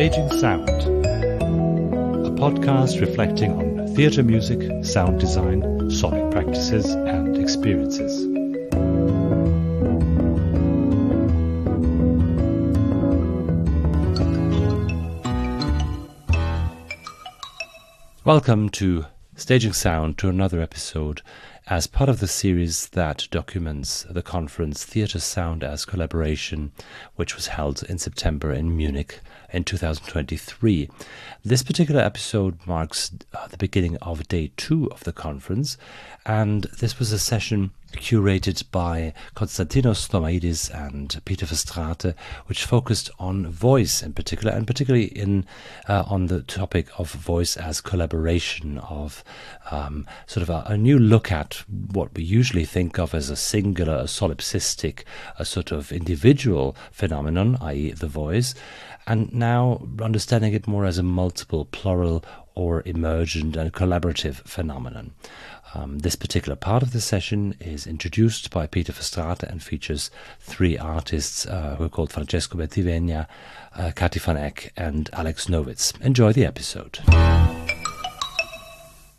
Staging Sound, a podcast reflecting on theatre music, sound design, sonic practices, and experiences. Welcome to Staging Sound to another episode as part of the series that documents the conference Theatre Sound as Collaboration, which was held in September in Munich in 2023. This particular episode marks uh, the beginning of day two of the conference, and this was a session curated by Konstantinos Thomaidis and Pieter Verstraete, which focused on voice in particular, and particularly in uh, on the topic of voice as collaboration, of um, sort of a, a, new look at what we usually think of as a singular, a solipsistic, a sort of individual phenomenon, i.e., the voice, and now understanding it more as a multiple, plural, or emergent and collaborative phenomenon. Um, this particular part of the session is introduced by Pieter Verstraete and features three artists uh, who are called Francesco Bentivegna, uh, Cathy van Eck, and Alex Nowitz. Enjoy the episode.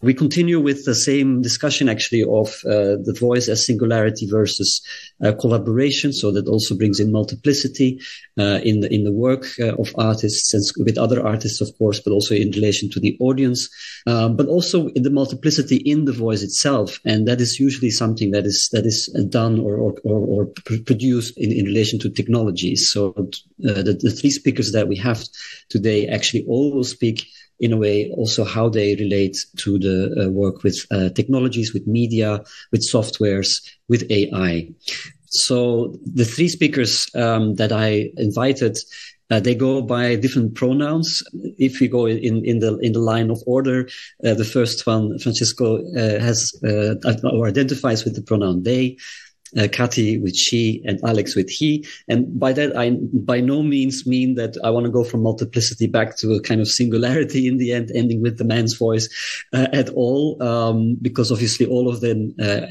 We continue with the same discussion actually of uh, the voice as singularity versus uh, collaboration. So that also brings in multiplicity uh, in the in the work uh, of artists and with other artists, of course, but also in relation to the audience, um, but also in the multiplicity in the voice itself. And that is usually something that is that is done or or, or, produced in, in relation to technologies. So uh, the, the three speakers that we have today actually all will speak in a way also how they relate to the uh, work with uh, technologies, with media, with softwares, with AI. So the three speakers um, that I invited uh, they go by different pronouns. If we go in, in the in the line of order, uh, the first one, Francisco, uh, has uh, or identifies with the pronoun they uh, Cathy with she and Alex with he. And by that, I by no means mean that I want to go from multiplicity back to a kind of singularity in the end, ending with the man's voice uh, at all, um, because obviously all of them uh,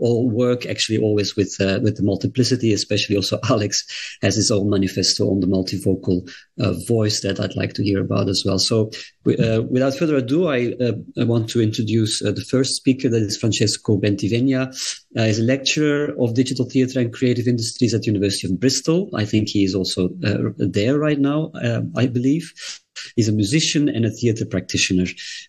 all work actually always with uh, with the multiplicity. Especially also Alex has his own manifesto on the multivocal uh, voice that I'd like to hear about as well. So uh, without further ado, I, I want to introduce the first speaker. That is Francesco Bentivegna. he's a lecturer of digital theatre and creative industries at the University of Bristol. I think he is also uh, there right now, uh, I believe. He's a musician and a theatre practitioner.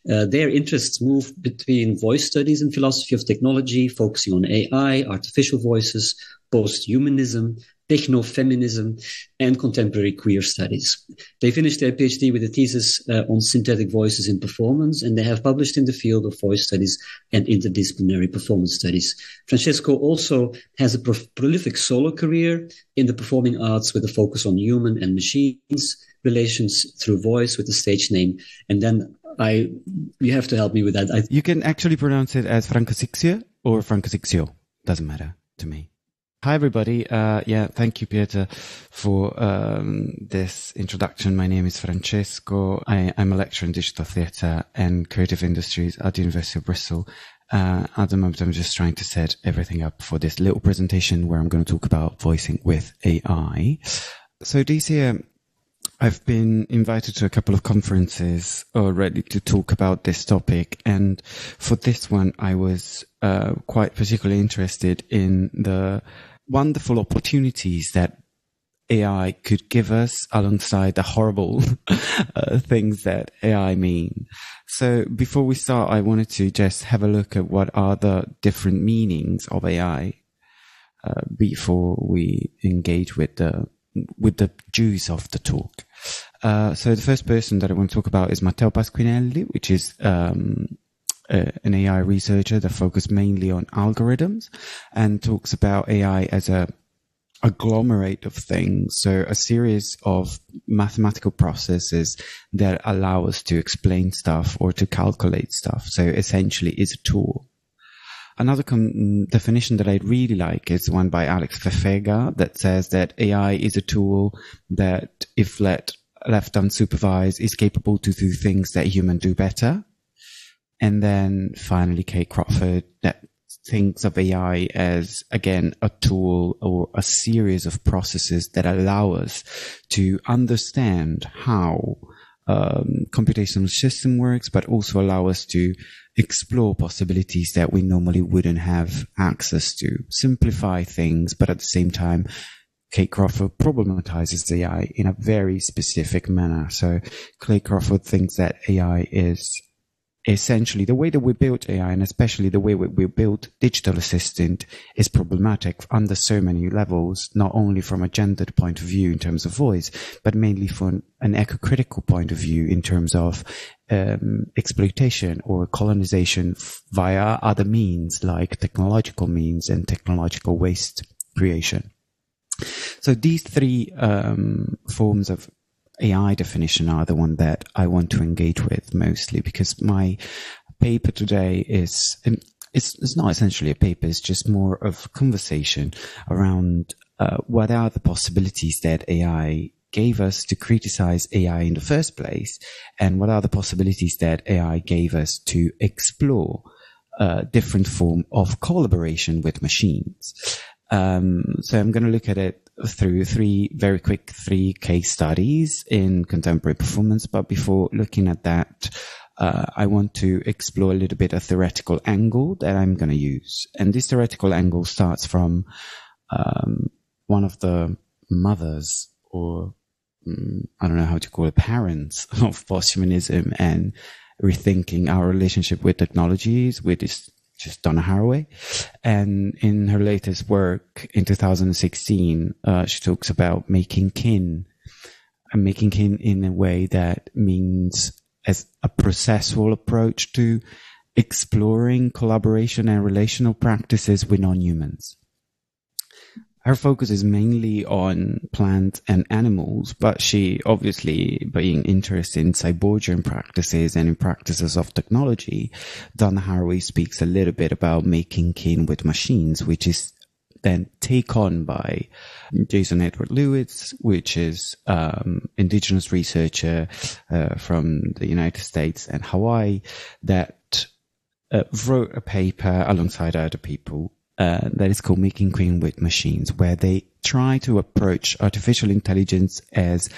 Uh, their interests move between voice studies and philosophy of technology, focusing on AI, artificial voices, post-humanism, techno-feminism, and contemporary queer studies. They finished their PhD with a thesis uh, on synthetic voices in performance, and they have published in the field of voice studies and interdisciplinary performance studies. Francesco also has a pro- prolific solo career in the performing arts with a focus on human and machines relations through voice with the stage name. And then I, you have to help me with that. I, you can actually pronounce it as Francosixia or Francosixio. Doesn't matter to me. Hi, everybody. Uh, yeah, thank you, Peter, for um, this introduction. My name is Francesco. I, am a lecturer in digital theatre and creative industries at the University of Bristol. Uh, at the moment, I'm just trying to set everything up for this little presentation where I'm going to talk about voicing with AI. So this year, I've been invited to a couple of conferences already to talk about this topic. And for this one, I was uh, quite particularly interested in the wonderful opportunities that AI could give us alongside the horrible uh, things that AI mean. So before we start, I wanted to just have a look at what are the different meanings of AI uh, before we engage with the with the juice of the talk. Uh, so the first person that I want to talk about is Matteo Pasquinelli, which is um, uh, an AI researcher that focuses mainly on algorithms and talks about AI as a agglomerate of things. So a series of mathematical processes that allow us to explain stuff or to calculate stuff. So essentially is a tool. Another definition that I really like is one by Alex Fefega that says that AI is a tool that if let, left unsupervised is capable to do things that humans do better. And then finally, Kate Crawford that thinks of AI as, again, a tool or a series of processes that allow us to understand how um, computational system works, but also allow us to explore possibilities that we normally wouldn't have access to, simplify things, but at the same time, Kate Crawford problematizes AI in a very specific manner. So Clay Crawford thinks that AI is essentially the way that we built AI and especially the way we built digital assistant is problematic under so many levels, not only from a gendered point of view in terms of voice, but mainly from an eco-critical point of view in terms of um, exploitation or colonization via other means like technological means and technological waste creation. So these three um, forms of AI definition are the one that I want to engage with mostly because my paper today is it's it's not essentially a paper. It's just more of conversation around uh, what are the possibilities that AI gave us to criticize AI in the first place, and what are the possibilities that AI gave us to explore a uh, different form of collaboration with machines. Um, so I'm going to look at it through three very quick three case studies in contemporary performance. But before looking at that, uh, I want to explore a little bit a theoretical angle that I'm going to use. And this theoretical angle starts from um, one of the mothers or um, I don't know how to call it, parents of posthumanism and rethinking our relationship with technologies, with this just Donna Haraway. And in her latest work in 2016, uh, she talks about making kin and making kin in a way that means as a processual approach to exploring collaboration and relational practices with non-humans her focus is mainly on plants and animals, but she obviously being interested in cyborgian practices and in practices of technology, Donna Haraway speaks a little bit about making kin with machines, which is then take on by Jason Edward Lewis, which is um, indigenous researcher uh, from the United States and Hawaii that uh, wrote a paper alongside other people uh, that is called Making Kin with Machines, where they try to approach artificial intelligence as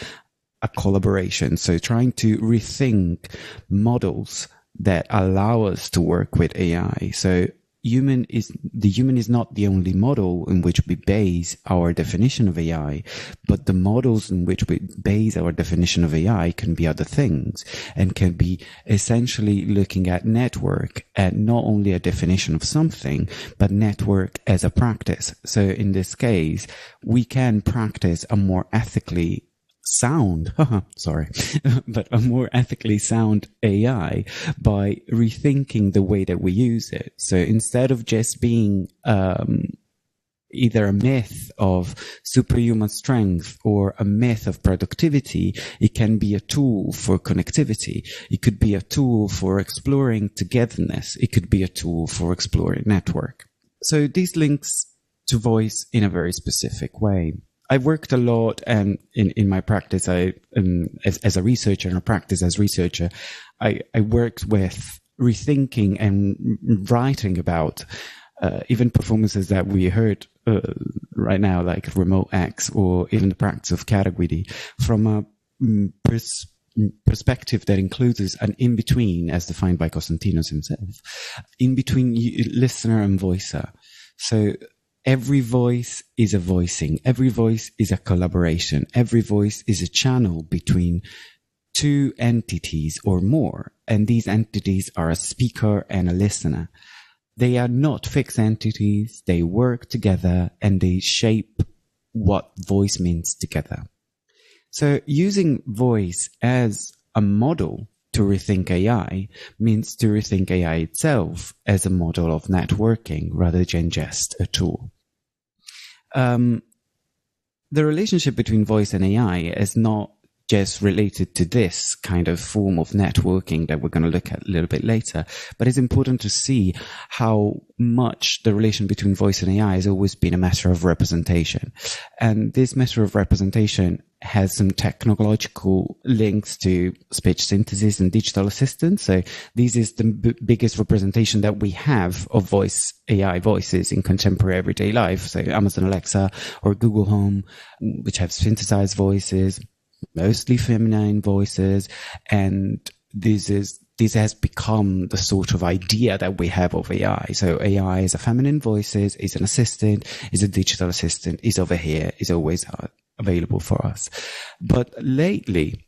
a collaboration. So trying to rethink models that allow us to work with AI. So human is the human is not the only model in which we base our definition of AI, but the models in which we base our definition of AI can be other things and can be essentially looking at network at not only a definition of something, but network as a practice. So in this case, we can practice a more ethically sound, sorry, but a more ethically sound AI by rethinking the way that we use it. So instead of just being, um, either a myth of superhuman strength or a myth of productivity, it can be a tool for connectivity. It could be a tool for exploring togetherness. It could be a tool for exploring network. So these links to voice in a very specific way. I worked a lot, and in, in my practice, I um, as, as a researcher and a practice as researcher, I, I worked with rethinking and writing about uh, even performances that we heard uh, right now, like Remote X or even the practice of Kara-Guidi, from a mm, pers- perspective that includes an in between, as defined by Konstantinos himself, in between listener and voicer. So every voice is a voicing. Every voice is a collaboration. Every voice is a channel between two entities or more. And these entities are a speaker and a listener. They are not fixed entities. They work together and they shape what voice means together. So using voice as a model to rethink AI means to rethink AI itself as a model of networking rather than just a tool. Um, the relationship between voice and AI is not just related to this kind of form of networking that we're going to look at a little bit later. But it's important to see how much the relation between voice and AI has always been a matter of representation. And this matter of representation has some technological links to speech synthesis and digital assistance. So this is the b- biggest representation that we have of voice AI voices in contemporary everyday life. So Amazon Alexa or Google Home, which have synthesized voices, mostly feminine voices. And this is this has become the sort of idea that we have of AI. So AI is a feminine voices, is an assistant, is a digital assistant, is over here, is always available for us. But lately,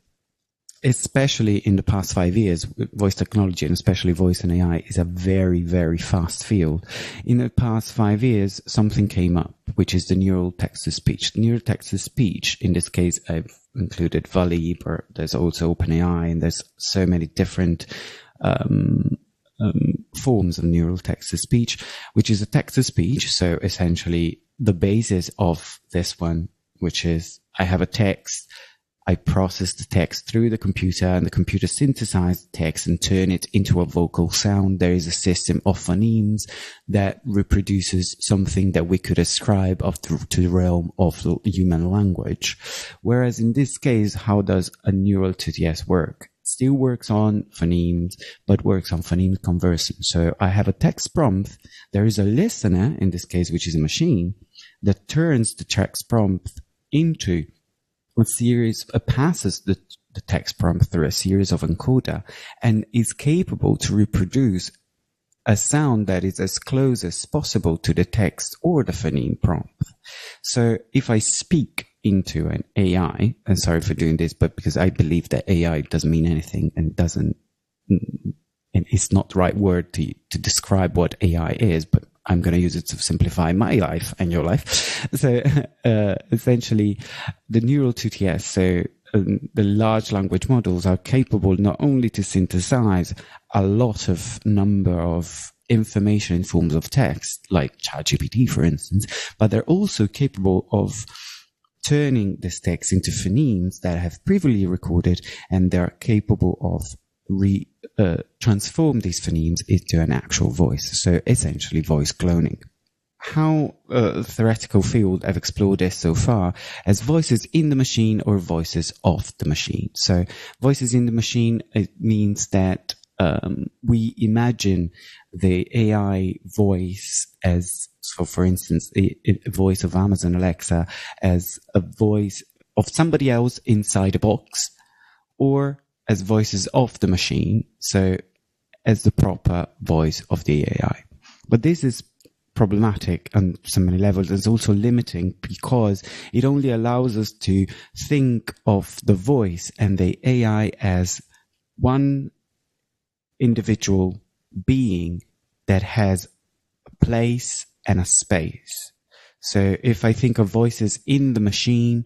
especially in the past five years, voice technology and especially voice and AI is a very, very fast field. In the past five years, something came up, which is the neural text to speech. Neural text to speech, in this case, I've included VALL-E, but there's also OpenAI and there's so many different, um, um, forms of neural text to speech, which is a text to speech. So essentially the basis of this one, which is I have a text I process the text through the computer and the computer synthesizes the text and turn it into a vocal sound. There is a system of phonemes that reproduces something that we could ascribe of the, to the realm of the human language. Whereas in this case, how does a neural TTS work? Still works on phonemes, but works on phoneme conversion. So I have a text prompt. There is a listener, in this case, which is a machine, that turns the text prompt into a series passes the, the text prompt through a series of encoder and is capable to reproduce a sound that is as close as possible to the text or the phoneme prompt. So if I speak into an AI, and sorry for doing this, but because I believe that AI doesn't mean anything and doesn't, and it's not the right word to, to describe what AI is, but I'm going to use it to simplify my life and your life. So, uh, essentially, the neural TTS, so um, the large language models are capable not only to synthesize a lot of number of information in forms of text, like ChatGPT, for instance, but they're also capable of turning this text into phonemes that have previously recorded and they're capable of re uh, transform these phonemes into an actual voice. So essentially voice cloning. How uh, theoretical field I've explored this so far as voices in the machine or voices of the machine. So voices in the machine it means that um, we imagine the AI voice as, so for instance, a, a voice of Amazon Alexa as a voice of somebody else inside a box or as voices of the machine, so as the proper voice of the AI. But this is problematic on so many levels. It's also limiting because it only allows us to think of the voice and the AI as one individual being that has a place and a space. So if I think of voices in the machine,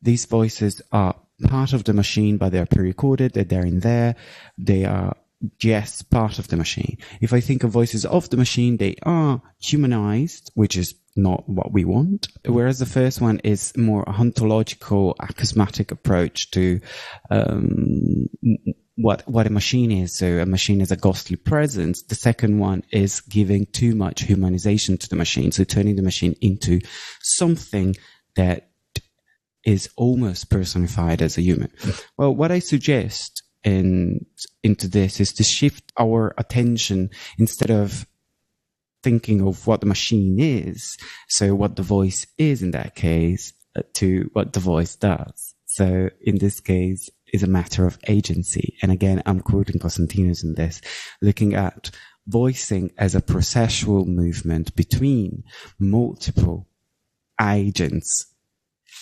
these voices are part of the machine, but they're pre-recorded, that they're in there, they are just part of the machine. If I think of voices of the machine, they are humanized, which is not what we want. Whereas the first one is more a ontological, acousmatic approach to um, what what a machine is. So a machine is a ghostly presence. The second one is giving too much humanization to the machine, so turning the machine into something that is almost personified as a human. Well, what I suggest in into this is to shift our attention instead of thinking of what the machine is, so what the voice is in that case, uh, to what the voice does. So in this case, is a matter of agency. And again, I'm quoting Konstantinos in this, looking at voicing as a processual movement between multiple agents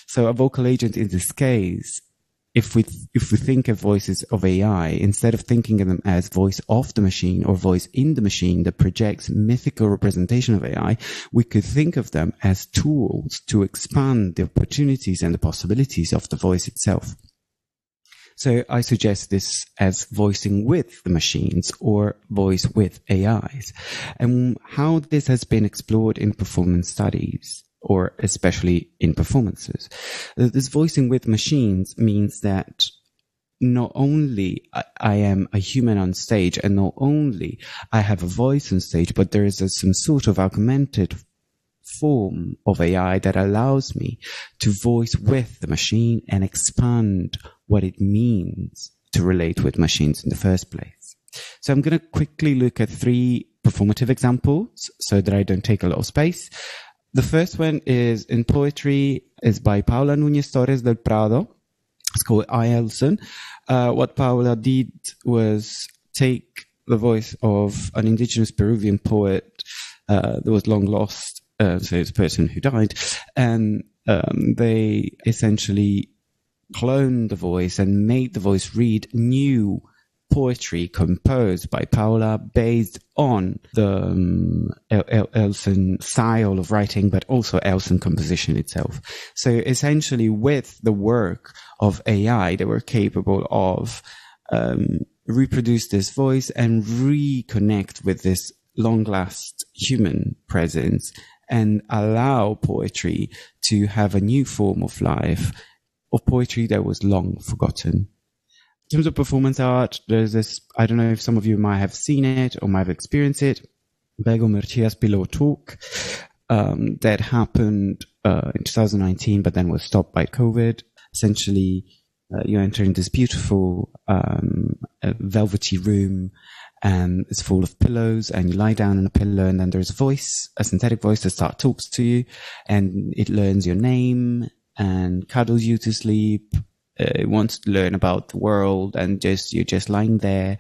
so a vocal agent in this case, if we if we think of voices of AI, instead of thinking of them as voice of the machine or voice in the machine that projects mythical representation of AI, we could think of them as tools to expand the opportunities and the possibilities of the voice itself. So I suggest this as voicing with the machines or voice with AIs. And how this has been explored in performance studies or especially in performances. This voicing with machines means that not only I am a human on stage and not only I have a voice on stage, but there is a, some sort of augmented form of AI that allows me to voice with the machine and expand what it means to relate with machines in the first place. So I'm going to quickly look at three performative examples so that I don't take a lot of space. The first one is in poetry is by Paola Núñez Torres del Prado. It's called AIELSON. Uh, what Paula did was take the voice of an indigenous Peruvian poet uh, that was long lost. Uh, so it's a person who died, and um, they essentially cloned the voice and made the voice read new poetry composed by Paola based on the um, El- Eielson style of writing, but also Eielson composition itself. So essentially, with the work of AI, they were capable of um, reproduce this voice and reconnect with this long last human presence and allow poetry to have a new form of life of poetry that was long forgotten. In terms of performance art, there's this, I don't know if some of you might have seen it or might have experienced it, Begum Erciyas's Pillow Talk, um, that happened uh, in 2019, but then was stopped by COVID. Essentially, uh, you enter in this beautiful um, velvety room and it's full of pillows and you lie down on a pillow and then there's a voice, a synthetic voice that starts talks to you and it learns your name and cuddles you to sleep. Uh, wants to learn about the world and just, you're just lying there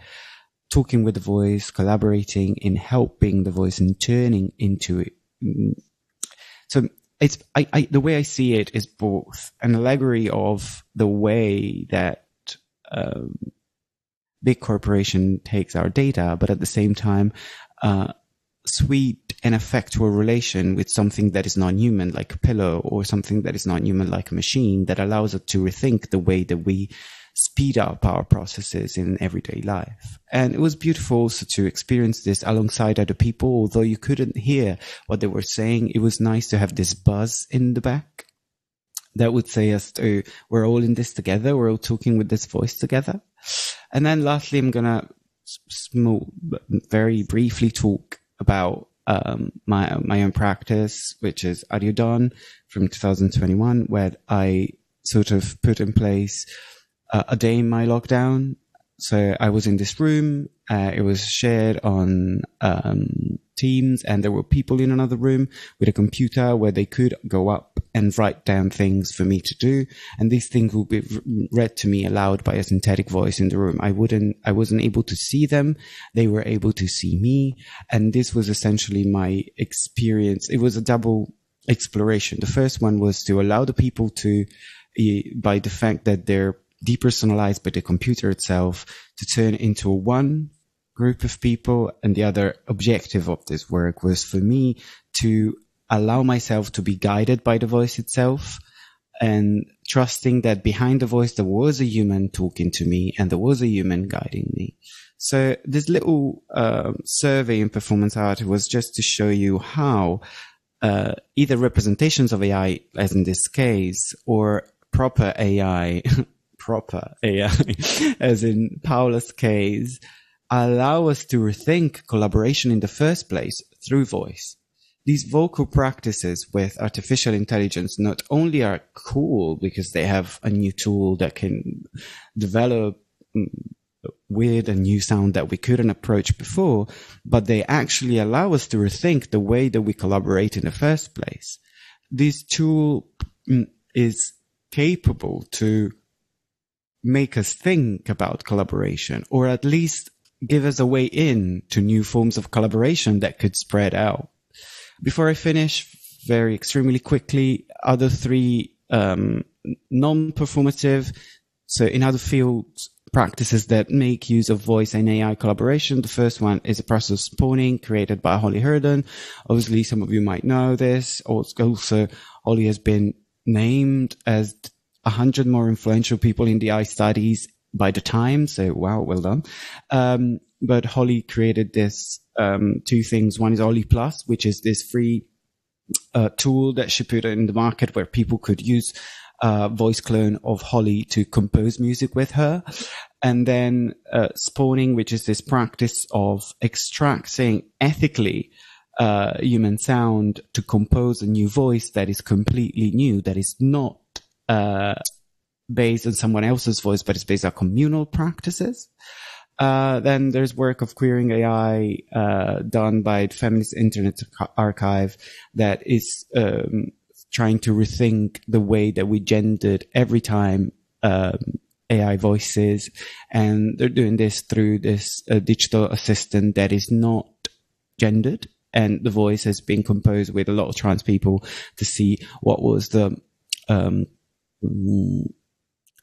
talking with the voice, collaborating in helping the voice and turning into it. So it's I, I, the way I see it is both an allegory of the way that um, big corporation takes our data, but at the same time, uh, sweet and effectual relation with something that is non-human, like a pillow, or something that is non-human, like a machine, that allows us to rethink the way that we speed up our processes in everyday life. And it was beautiful also to experience this alongside other people. Although you couldn't hear what they were saying, it was nice to have this buzz in the back that would say us to, we're all in this together. We're all talking with this voice together. And then lastly, I'm going to small, very briefly talk about um, my my own practice, which is Are You Done from 2021, where I sort of put in place uh, a day in my lockdown. So I was in this room. Uh, it was shared on um, Teams, and there were people in another room with a computer where they could go up and write down things for me to do, and these things will be read to me aloud by a synthetic voice in the room. I wouldn't, I wasn't able to see them; they were able to see me, and this was essentially my experience. It was a double exploration. The first one was to allow the people to, eh, by the fact that they're depersonalized by the computer itself to turn into a one group of people. And the other objective of this work was for me to allow myself to be guided by the voice itself and trusting that behind the voice there was a human talking to me and there was a human guiding me. So this little uh, survey in performance art was just to show you how uh, either representations of AI, as in this case, or proper AI proper AI, as in Paola's case, allow us to rethink collaboration in the first place through voice. These vocal practices with artificial intelligence not only are cool because they have a new tool that can develop mm, weird and new sound that we couldn't approach before, but they actually allow us to rethink the way that we collaborate in the first place. This tool mm, is capable to make us think about collaboration or at least give us a way in to new forms of collaboration that could spread out. Before I finish, very extremely quickly, other three um, non-performative, so in other fields, practices that make use of voice and AI collaboration. The first one is a process of spawning created by Holly Herndon. Obviously, some of you might know this. Also, Holly has been named as a hundred more influential people in AI studies by the time. So wow, well done. Um, but Holly created this um, two things. One is Holly Plus, which is this free uh, tool that she put in the market where people could use uh, voice clone of Holly to compose music with her. And then uh, spawning, which is this practice of extracting ethically uh, human sound to compose a new voice that is completely new, that is not uh, based on someone else's voice, but it's based on communal practices. Uh, then there's work of queering AI uh, done by the Feminist Internet Archive that is um, trying to rethink the way that we gendered every time um, AI voices, and they're doing this through this uh, digital assistant that is not gendered, and the voice has been composed with a lot of trans people to see what was the um,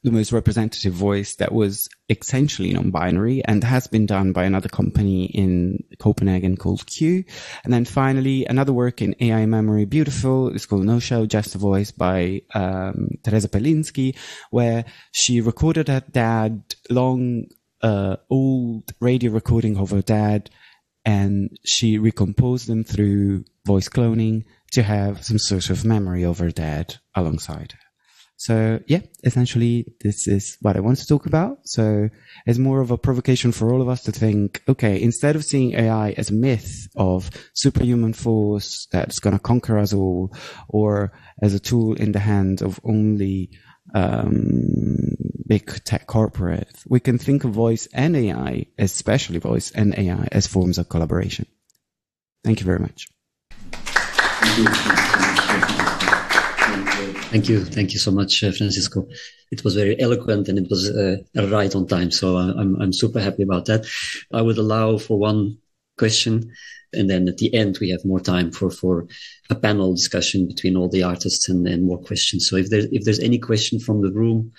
the most representative voice that was essentially non-binary and has been done by another company in Copenhagen called Q. And then finally, another work in AI memory, beautiful. It's called No Show, Just a Voice by um, Teresa Pelinsky, where she recorded her dad long, uh, old radio recording of her dad, and she recomposed them through voice cloning to have some sort of memory of her dad alongside. So yeah, essentially this is what I want to talk about. So it's more of a provocation for all of us to think, okay, instead of seeing AI as a myth of superhuman force that's going to conquer us all or as a tool in the hands of only um, big tech corporate, we can think of voice and AI, especially voice and AI as forms of collaboration. Thank you very much. Thank you. Thank you so much, uh, Francisco. It was very eloquent and it was uh, right on time. So I'm, I'm super happy about that. I would allow for one question. And then at the end, we have more time for, for a panel discussion between all the artists and, and more questions. So if there's, if there's any question from the room,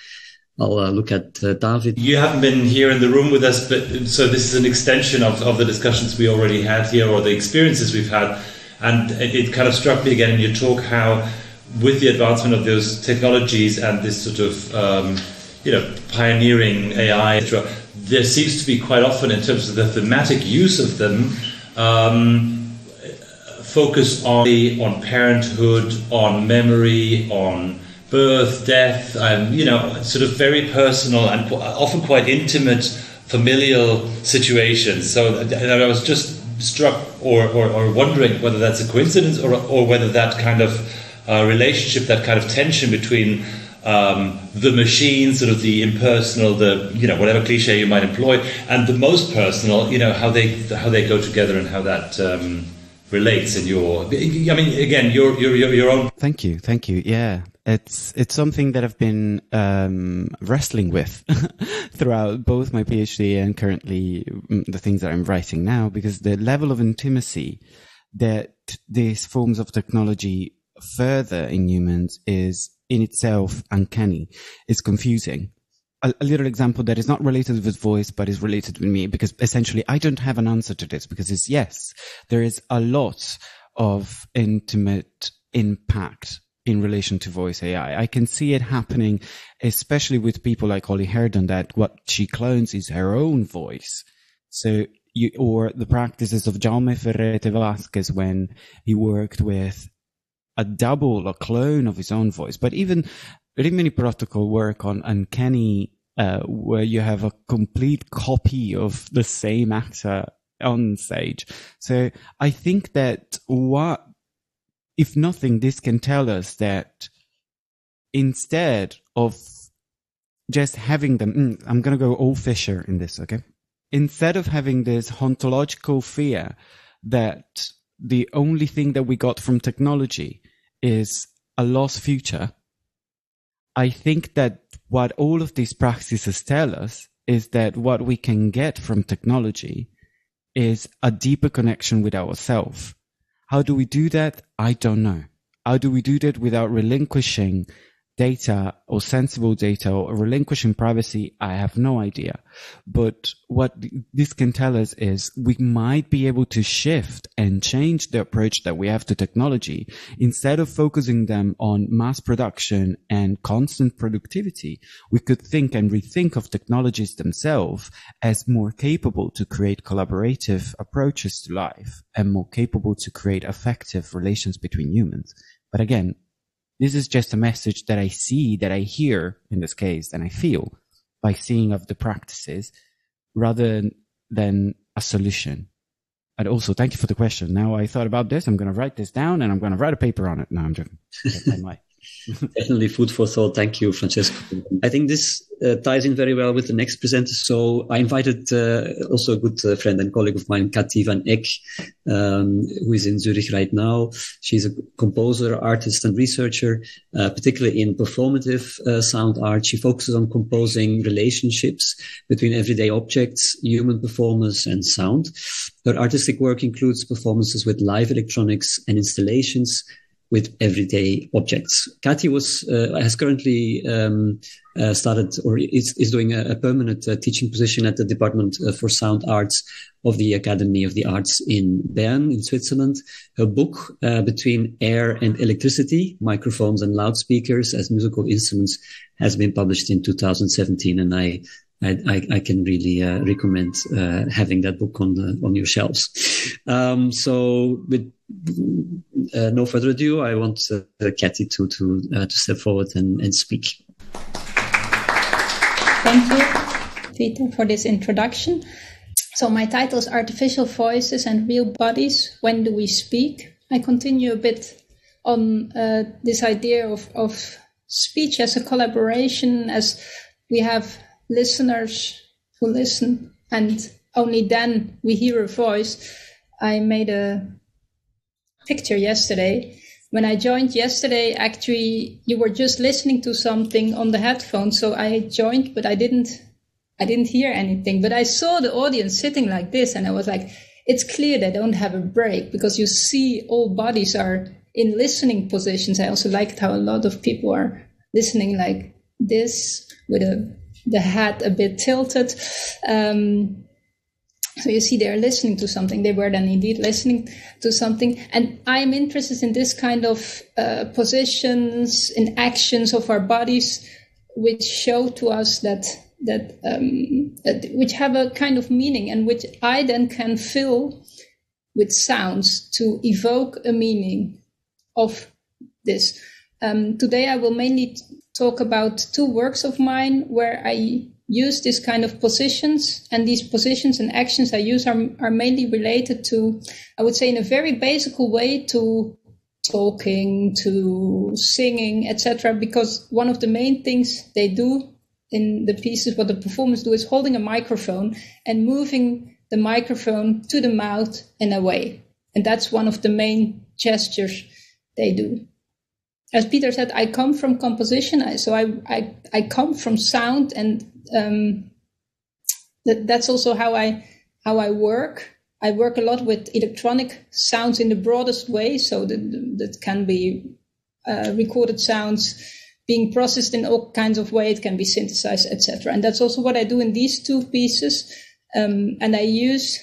I'll uh, look at uh, David. You haven't been here in the room with us, but so this is an extension of, of the discussions we already had here or the experiences we've had. And it, it kind of struck me again in your talk how with the advancement of those technologies and this sort of um, you know pioneering AI, etc., there seems to be quite often in terms of the thematic use of them. Um, focus on on parenthood, on memory, on birth, death, and you know, sort of very personal and often quite intimate familial situations. So I was just struck or, or, or wondering whether that's a coincidence or, or whether that kind of uh, relationship, that kind of tension between um, the machine, sort of the impersonal, the you know whatever cliche you might employ, and the most personal, you know how they how they go together and how that um, relates in your. I mean, again, your your your own. Thank you, thank you. Yeah, it's it's something that I've been um, wrestling with throughout both my PhD and currently mm, the things that I'm writing now, because the level of intimacy that these forms of technology further in humans is in itself uncanny. It's confusing. A, a, little example that is not related with voice, but is related with me because essentially I don't have an answer to this because it's yes, there is a lot of intimate impact in relation to voice AI. I can see it happening, especially with people like Holly Herndon, that what she clones is her own voice. So you, or the practices of Jaume Ferrete Vasquez when he worked with a double, a clone of his own voice. But even Rimini Protokoll work on uncanny, uh, where you have a complete copy of the same actor on stage. So I think that what, if nothing, this can tell us that instead of just having them, mm, I'm going to go all Fisher in this, okay? Instead of having this ontological fear that the only thing that we got from technology is a lost future, I think that what all of these practices tell us is that what we can get from technology is a deeper connection with ourselves. How do we do that? I don't know. How do we do that without relinquishing data or sensible data or relinquishing privacy, I have no idea. But what this can tell us is we might be able to shift and change the approach that we have to technology. Instead of focusing them on mass production and constant productivity, we could think and rethink of technologies themselves as more capable to create collaborative approaches to life and more capable to create effective relations between humans. But again, this is just a message that I see, that I hear in this case, and I feel by seeing of the practices rather than a solution. And also, thank you for the question. Now I thought about this. I'm going to write this down and I'm going to write a paper on it. No, I'm joking. I might. Definitely food for thought. Thank you, Francesco. I think this uh, ties in very well with the next presenter. So I invited uh, also a good uh, friend and colleague of mine, Cathy van Eck, um, who is in Zurich right now. She's a composer, artist, and researcher, uh, particularly in performative uh, sound art. She focuses on composing relationships between everyday objects, human performance, and sound. Her artistic work includes performances with live electronics and installations with everyday objects. Cathy was uh, has currently um, uh, started or is, is doing a, a permanent uh, teaching position at the Department uh, for Sound Arts of the Academy of the Arts in Bern, in Switzerland. Her book, uh, Between Air and Electricity, Microphones and Loudspeakers as Musical Instruments, has been published in 2017, and I I, I, can really uh, recommend uh, having that book on the, on your shelves. Um, so, with uh, no further ado, I want uh, Cathy to to uh, to step forward and, and speak. Thank you, Peter, for this introduction. So, my title is Artificial Voices and Real Bodies. When do we speak? I continue a bit on uh, this idea of, of speech as a collaboration, as we have listeners who listen, and only then we hear a voice. I made a picture yesterday. When I joined yesterday, actually, you were just listening to something on the headphones. So I joined, but I didn't, I didn't hear anything. But I saw the audience sitting like this, and I was like, it's clear they don't have a break because you see all bodies are in listening positions. I also liked how a lot of people are listening like this with a the head a bit tilted. Um, so you see they're listening to something. They were then indeed listening to something. And I'm interested in this kind of uh, positions and actions of our bodies, which show to us that that, um, that which have a kind of meaning and which I then can fill with sounds to evoke a meaning of this. Um, today I will mainly talk about two works of mine where I use this kind of positions and these positions and actions I use are, are mainly related to, I would say in a very basic way to talking, to singing, etc. Because one of the main things they do in the pieces, what the performers do is holding a microphone and moving the microphone to the mouth in a way. And that's one of the main gestures they do as Peter said, I come from composition, so I I, I come from sound, and um, that, that's also how I how I work. I work a lot with electronic sounds in the broadest way, so that that can be uh, recorded sounds being processed in all kinds of ways. It can be synthesized, etc. And that's also what I do in these two pieces. Um, and I use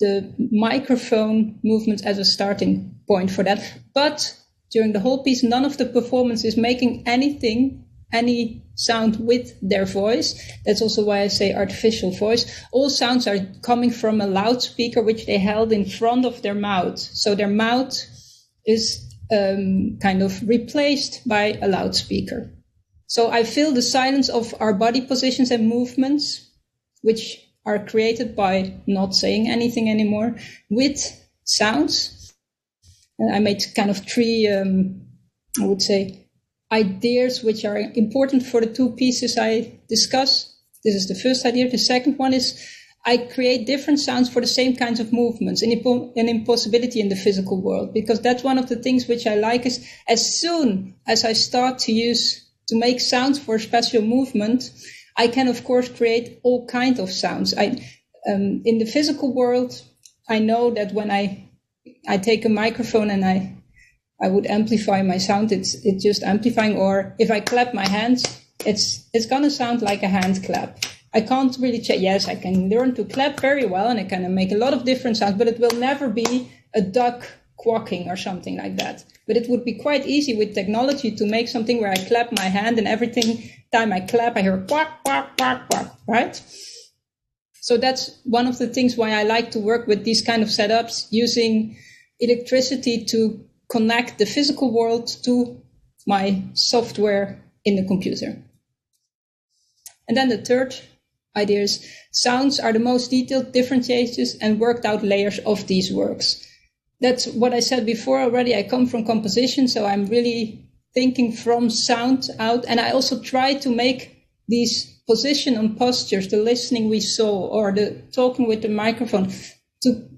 the microphone movements as a starting point for that. But during the whole piece, none of the performance is making anything, any sound with their voice. That's also why I say artificial voice. All sounds are coming from a loudspeaker which they held in front of their mouth. So their mouth is um, kind of replaced by a loudspeaker. So I fill the silence of our body positions and movements, which are created by not saying anything anymore, with sounds I made kind of three, um, I would say, ideas which are important for the two pieces I discuss. This is the first idea. The second one is I create different sounds for the same kinds of movements, an, an impossibility in the physical world, because that's one of the things which I like is as soon as I start to use, to make sounds for special movement, I can of course create all kinds of sounds. I, um, in the physical world, I know that when I I take a microphone and I I would amplify my sound. It's it's just amplifying. Or if I clap my hands, it's it's gonna sound like a hand clap. I can't really check. Yes, I can learn to clap very well, and I can make a lot of different sounds. But it will never be a duck quacking or something like that. But it would be quite easy with technology to make something where I clap my hand and everything time I clap, I hear quack quack quack quack. Right. So that's one of the things why I like to work with these kind of setups using electricity to connect the physical world to my software in the computer. And then the third idea is Sounds are the most detailed differentiators and worked out layers of these works. That's what I said before already. I come from composition, so I'm really thinking from sound out. And I also try to make these position and postures, the listening we saw, or the talking with the microphone, to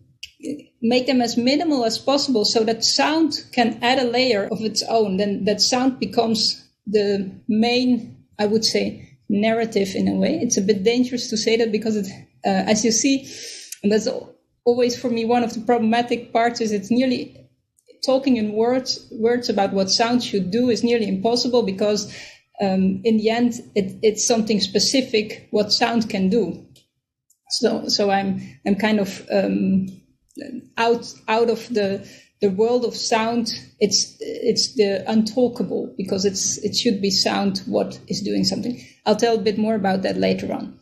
make them as minimal as possible so that sound can add a layer of its own. Then that sound becomes the main, I would say, narrative in a way. It's a bit dangerous to say that because it, uh, as you see, and that's always for me one of the problematic parts is it's nearly talking in words words about what sound should do is nearly impossible because um, in the end it, it's something specific what sound can do. So so I'm I'm kind of um, out out of the the world of sound it's it's the untalkable because it's it should be sound what is doing something. I'll tell a bit more about that later on.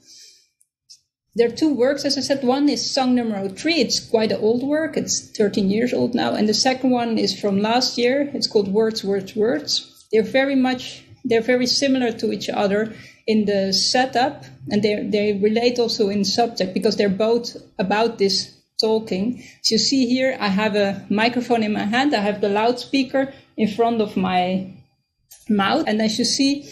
There are two works as i said. One is song number three. It's quite an old work. It's 13 years old now. And the second one is from last year. It's called words words words. They're very much they're very similar to each other in the setup. And they they relate also in subject because they're both about this talking. As you see here, I have a microphone in my hand. I have the loudspeaker in front of my mouth. And as you see,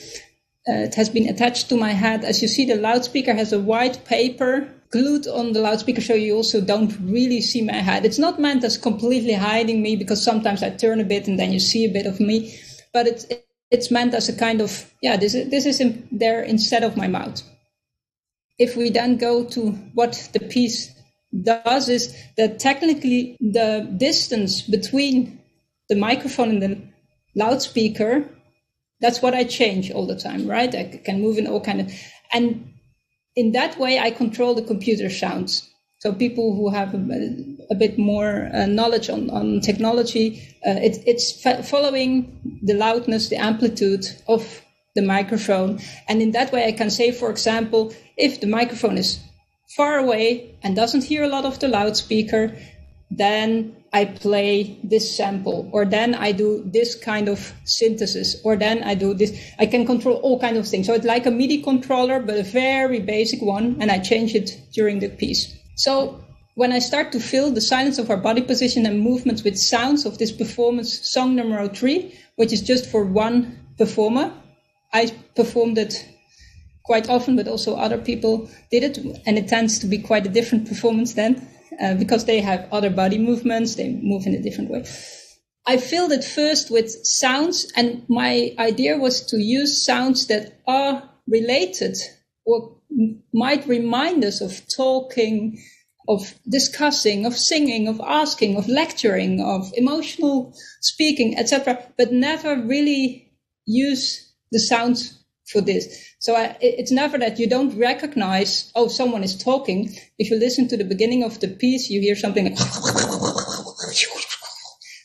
uh, it has been attached to my head. As you see, the loudspeaker has a white paper glued on the loudspeaker so you also don't really see my head. It's not meant as completely hiding me because sometimes I turn a bit and then you see a bit of me, but it's, it's meant as a kind of, yeah, this is, this is in there instead of my mouth. If we then go to what the piece does is that technically the distance between the microphone and the loudspeaker that's what i change all the time right? I can move in all kind of and in that way i control the computer sounds. So people who have a, a bit more uh, knowledge on, on technology uh, it, it's following the loudness the amplitude of the microphone. And in that way i can say for example if the microphone is far away and doesn't hear a lot of the loudspeaker, then I play this sample, or then I do this kind of synthesis, or then I do this. I can control all kinds of things. So it's like a MIDI controller, but a very basic one, and I change it during the piece. So when I start to fill the silence of our body position and movements with sounds of this performance, song number three, which is just for one performer, I performed it quite often, but also other people did it. And it tends to be quite a different performance then uh, because they have other body movements, they move in a different way. I filled it first with sounds, and my idea was to use sounds that are related or might remind us of talking, of discussing, of singing, of asking, of lecturing, of emotional speaking, etc., but never really use the sounds for this. So I, it's never that you don't recognize, oh, someone is talking. If you listen to the beginning of the piece, you hear something like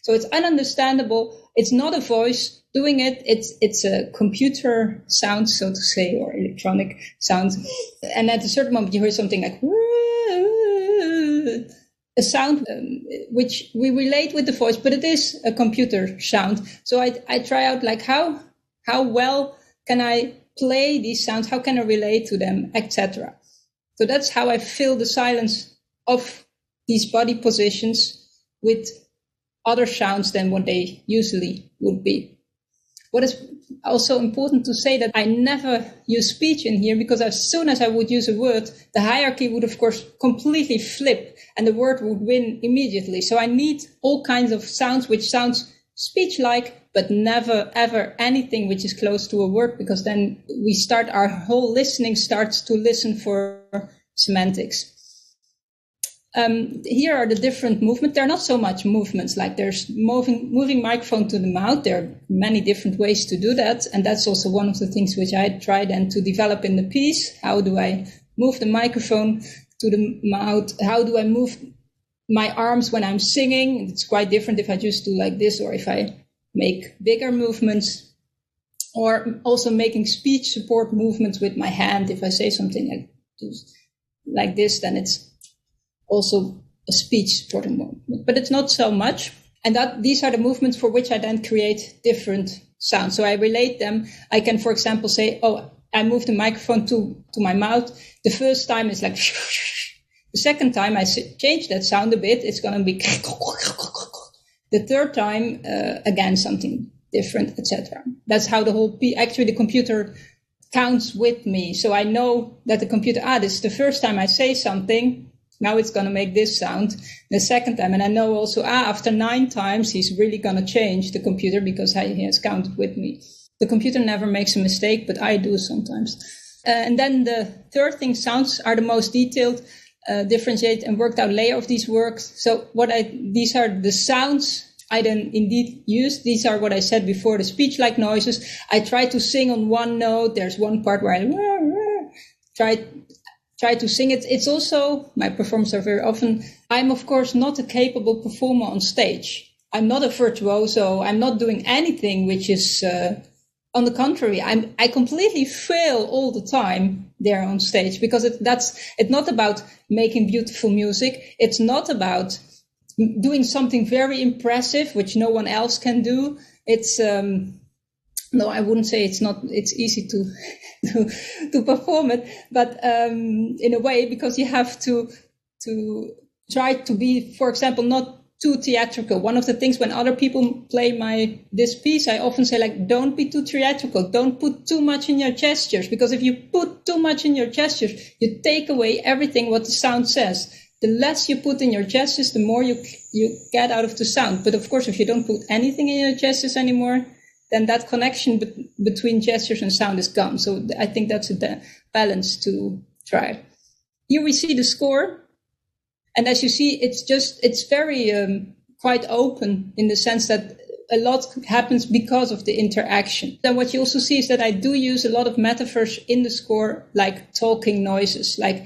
so it's ununderstandable. It's not a voice doing it. It's, it's a computer sound, so to say, or electronic sound. And at a certain moment, you hear something like, a sound um, which we relate with the voice, but it is a computer sound. So I, I try out like how, how well can I play these sounds? How can I relate to them, etc. So that's how I fill the silence of these body positions with other sounds than what they usually would be. What is also important to say that I never use speech in here because as soon as I would use a word, the hierarchy would of course completely flip and the word would win immediately. So I need all kinds of sounds which sounds speech like but never ever anything which is close to a word because then we start our whole listening starts to listen for semantics. Um, here are the different movements. There are not so much movements like there's moving moving microphone to the mouth. There are many different ways to do that, and that's also one of the things which I tried and to develop in the piece. How do I move the microphone to the mouth? How do I move my arms when I'm singing? It's quite different if I just do like this or if I make bigger movements or also making speech support movements with my hand. If I say something like, this, then it's also a speech supporting movement, but it's not so much. And that these are the movements for which I then create different sounds. So I relate them. I can, for example, say, oh, I move the microphone to, to my mouth, the first time it's like, the second time I change that sound a bit, it's going to be, the third time, uh, again, something different, etc. That's how the whole, P- actually the computer counts with me. So I know that the computer, ah, this is the first time I say something. Now it's going to make this sound the second time. And I know also, ah, after nine times, he's really going to change the computer because he has counted with me. The computer never makes a mistake, but I do sometimes. Uh, and then the third thing, sounds are the most detailed, uh, differentiate and worked out layer of these works. So what I, these are the sounds I then indeed use. These are what I said before, the speech-like noises. I try to sing on one note. There's one part where I try try to sing it. It's also my performances are very often. I'm of course not a capable performer on stage. I'm not a virtuoso. I'm not doing anything which is. Uh, on the contrary, I'm, I completely fail all the time there on stage because it, that's, it's not about making beautiful music. It's not about doing something very impressive, which no one else can do. It's, um, no, I wouldn't say it's not, it's easy to, to, to perform it, but, um, in a way, because you have to, to try to be, for example, not too theatrical. One of the things when other people play my this piece, I often say like, don't be too theatrical. Don't put too much in your gestures because if you put too much in your gestures, you take away everything what the sound says the less you put in your gestures, the more you you get out of the sound. But of course, if you don't put anything in your gestures anymore, then that connection be- between gestures and sound is gone. So I think that's a balance to try. Here we see the score, and as you see, it's just it's very um, quite open in the sense that a lot happens because of the interaction. Then what you also see is that I do use a lot of metaphors in the score, like talking noises, like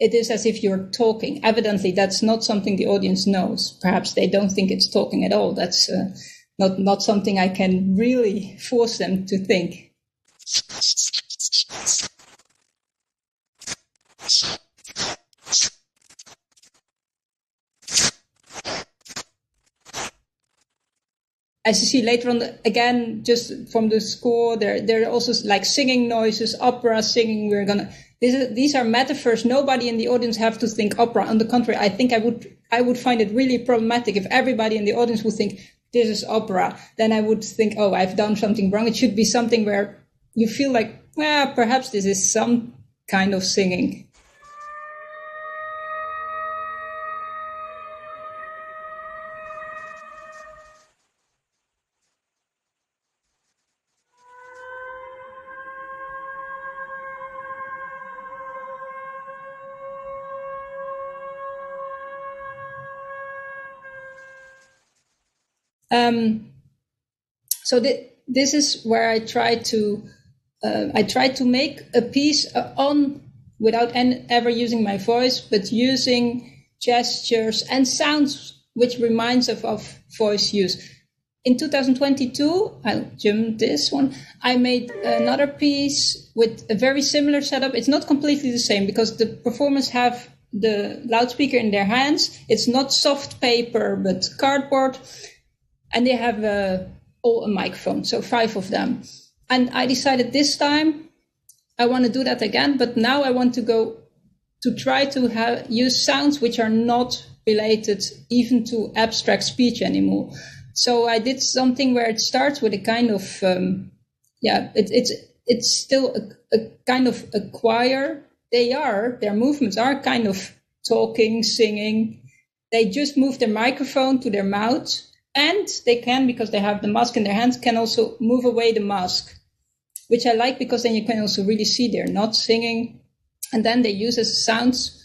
it is as if you're talking. Evidently, that's not something the audience knows. Perhaps they don't think it's talking at all. That's uh, not not something I can really force them to think. As you see later on, again, just from the score, there there are also like singing noises, opera singing. We're gonna is, these are metaphors. Nobody in the audience have to think opera. On the contrary, I think I would I would find it really problematic if everybody in the audience would think this is opera. Then I would think, oh, I've done something wrong. It should be something where you feel like, well, perhaps this is some kind of singing. Um, so th- this is where I try to uh, I try to make a piece uh, on without en- ever using my voice, but using gestures and sounds, which reminds of, of voice use. In 2022, I'll jump this one. I made another piece with a very similar setup. It's not completely the same because the performers have the loudspeaker in their hands. It's not soft paper, but cardboard and they have a, all a microphone, so five of them. And I decided this time I want to do that again, but now I want to go to try to have, use sounds which are not related even to abstract speech anymore. So I did something where it starts with a kind of, um, yeah, it, it's it's still a, a kind of a choir. They are their movements are kind of talking, singing. They just move their microphone to their mouth and they can because they have the mask in their hands can also move away the mask which i like because then you can also really see they're not singing. And then they use as sounds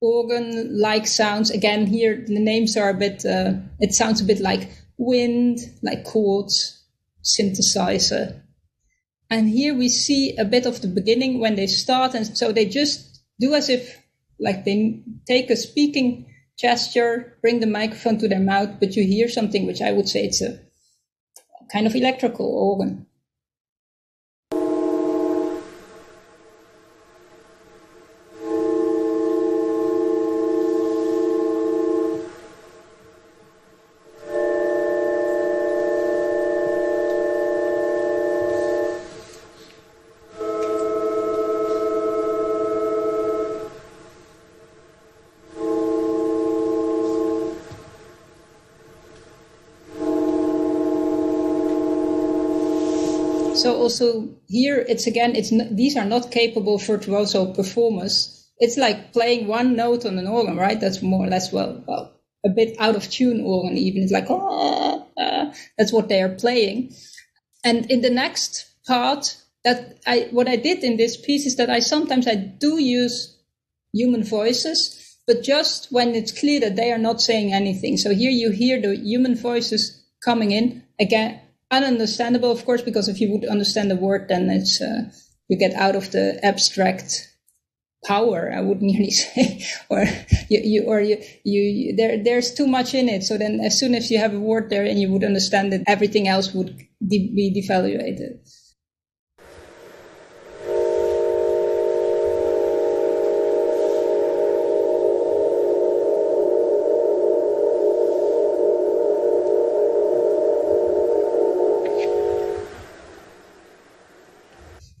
organ like sounds. Again here the names are a bit uh, it sounds a bit like wind like chords synthesizer. And here we see a bit of the beginning when they start and so they just do as if like they take a speaking gesture, bring the microphone to their mouth, but you hear something which I would say it's a kind of electrical organ. Also here, it's again, it's these are not capable virtuoso performers. It's like playing one note on an organ, right? That's more or less well, well a bit out of tune organ. Even it's like oh, uh, that's what they are playing. And in the next part, that I what I did in this piece is that I sometimes I do use human voices, but just when it's clear that they are not saying anything. So here you hear the human voices coming in again, ununderstandable, of course, because if you would understand the word, then it's uh, you get out of the abstract power. I would nearly say, or you, you or you, you, there, there's too much in it. So then, as soon as you have a word there, and you would understand it, everything else would de- be devaluated.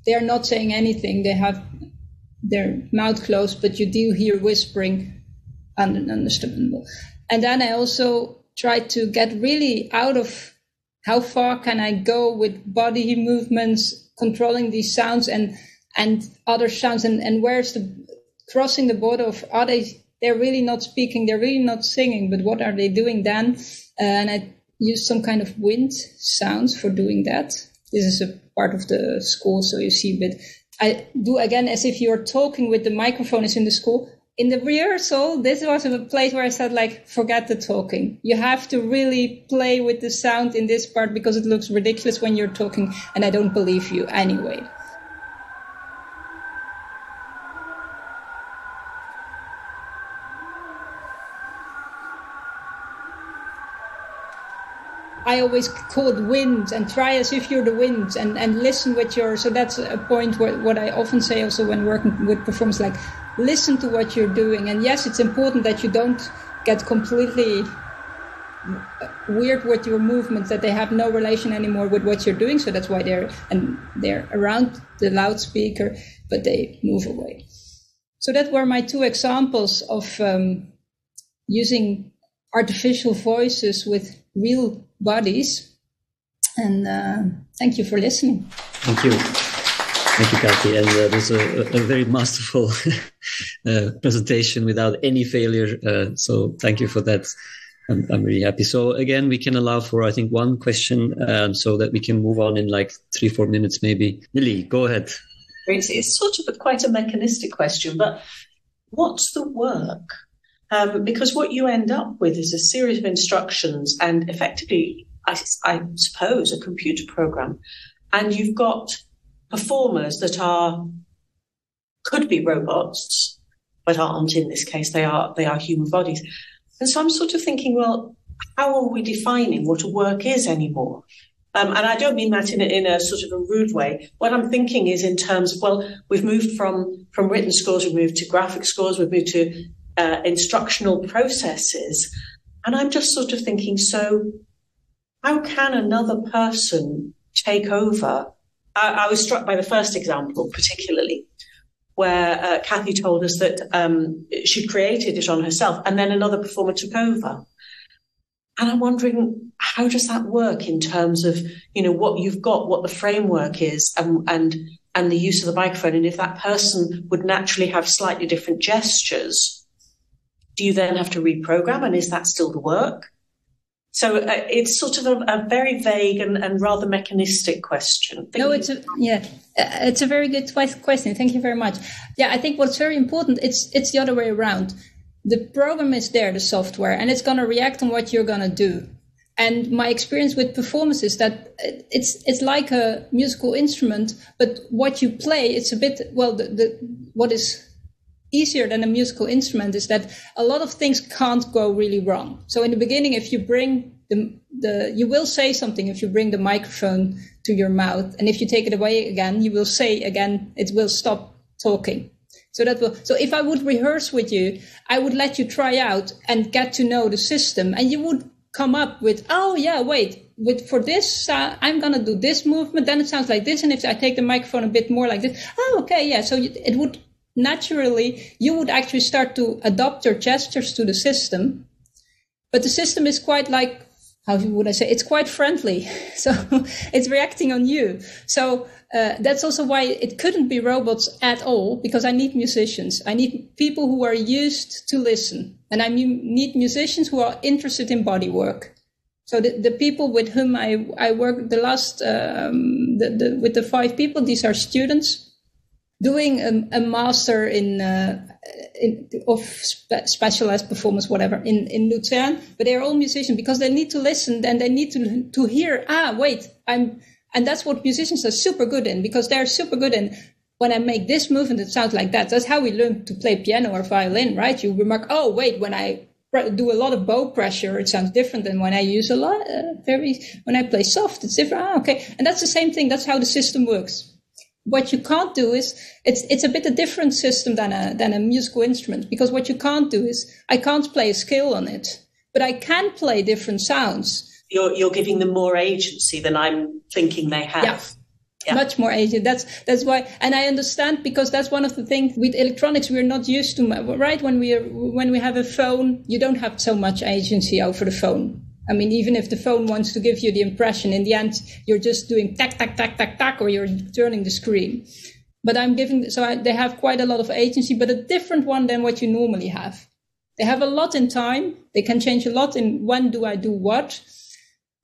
They're not saying anything. They have their mouth closed, but you do hear whispering, understandable. And then I also try to get really out of how far can I go with body movements, controlling these sounds and and other sounds, and, and where's the crossing the border of are they they're really not speaking, they're really not singing, but what are they doing then? Uh, and I use some kind of wind sounds for doing that. This is a part of the school, so you see But I do again as if you're talking with the microphone is in the school. In the rehearsal, this was a place where I said like, forget the talking. You have to really play with the sound in this part because it looks ridiculous when you're talking and I don't believe you anyway. I always call it wind and try as if you're the wind and, and listen with your. So that's a point where, what I often say also when working with performers, like listen to what you're doing. And yes, it's important that you don't get completely weird with your movements that they have no relation anymore with what you're doing so that's why they're and they're around the loudspeaker but they move away so that were my two examples of um, using artificial voices with real bodies. And uh, thank you for listening. Thank you. Thank you, Cathy. And uh, was a, a, very masterful uh, presentation without any failure. Uh, so thank you for that. I'm, I'm, really happy. So again, we can allow for, I think, one question um, so that we can move on in like three, four minutes, maybe. Lily, go ahead. It's, it's sort of a, quite a mechanistic question, but what's the work um, because what you end up with is a series of instructions and effectively, I, I suppose, a computer program. And you've got performers that are, could be robots, but aren't in this case. They are, they are human bodies. And so I'm sort of thinking, well, how are we defining what a work is anymore? Um, and I don't mean that in a, in a sort of a rude way. What I'm thinking is in terms of, well, we've moved from, from written scores, we've moved to graphic scores, we've moved to uh, instructional processes. And I'm just sort of thinking, so how can another person take over? I, I was struck by the first example, particularly, where uh, Cathy told us that um, she created it on herself and then another performer took over. And I'm wondering, how does that work in terms of, you know, what you've got, what the framework is, and, and and the use of the microphone, and if that person would naturally have slightly different gestures do you then have to reprogram? And is that still the work? So uh, it's sort of a, a very vague and, and, rather mechanistic question. no, it's a, yeah, uh, it's a very good question. Thank you very much. Yeah, I think what's very important it's it's the other way around. The program is there, the software, and it's going to react on what you're going to do. And my experience with performance is that it's it's like a musical instrument, but what you play, it's a bit well. The, the what is easier than a musical instrument is that a lot of things can't go really wrong. So in the beginning, if you bring the, the, you will say something if you bring the microphone to your mouth. And if you take it away again, you will say again, it will stop talking. So that will, so if I would rehearse with you, I would let you try out and get to know the system and you would come up with, oh yeah, wait, with for this, uh, I'm gonna do this movement. Then it sounds like this, and if I take the microphone a bit more like this, oh okay, yeah. So it would naturally you would actually start to adopt your gestures to the system. But the system is quite like how would I say? It's quite friendly, so it's reacting on you. So uh, that's also why it couldn't be robots at all because I need musicians. I need people who are used to listen, and I need musicians who are interested in body work. So the, the people with whom I, I work the last um, the, the, with the five people, these are students doing a, a master in, uh, in of spe- specialized performance, whatever, in in Lucerne. But they're all musicians because they need to listen and they need to to hear. Ah, wait, I'm, and that's what musicians are super good in because they're super good in. When I make this movement, it sounds like that. That's how we learn to play piano or violin, right? You remark, oh, wait, when I do a lot of bow pressure, it sounds different than when I use a lot, uh, very, when I play soft, it's different. Ah, okay. And that's the same thing. That's how the system works what you can't do is it's it's a bit a different system than a than a musical instrument because what you can't do is I can't play a scale on it, but I can play different sounds. You're you're giving them more agency than I'm thinking they have. Yeah. Yeah. much more agent. That's that's why, and I understand because that's one of the things with electronics we're not used to. Right when we are, when we have a phone, you don't have so much agency over the phone. I mean, even if the phone wants to give you the impression, in the end, you're just doing tack, tack, tack, tack, tack, or you're turning the screen. But I'm giving, so I, they have quite a lot of agency, but a different one than what you normally have. They have a lot in time. They can change a lot in when do I do what,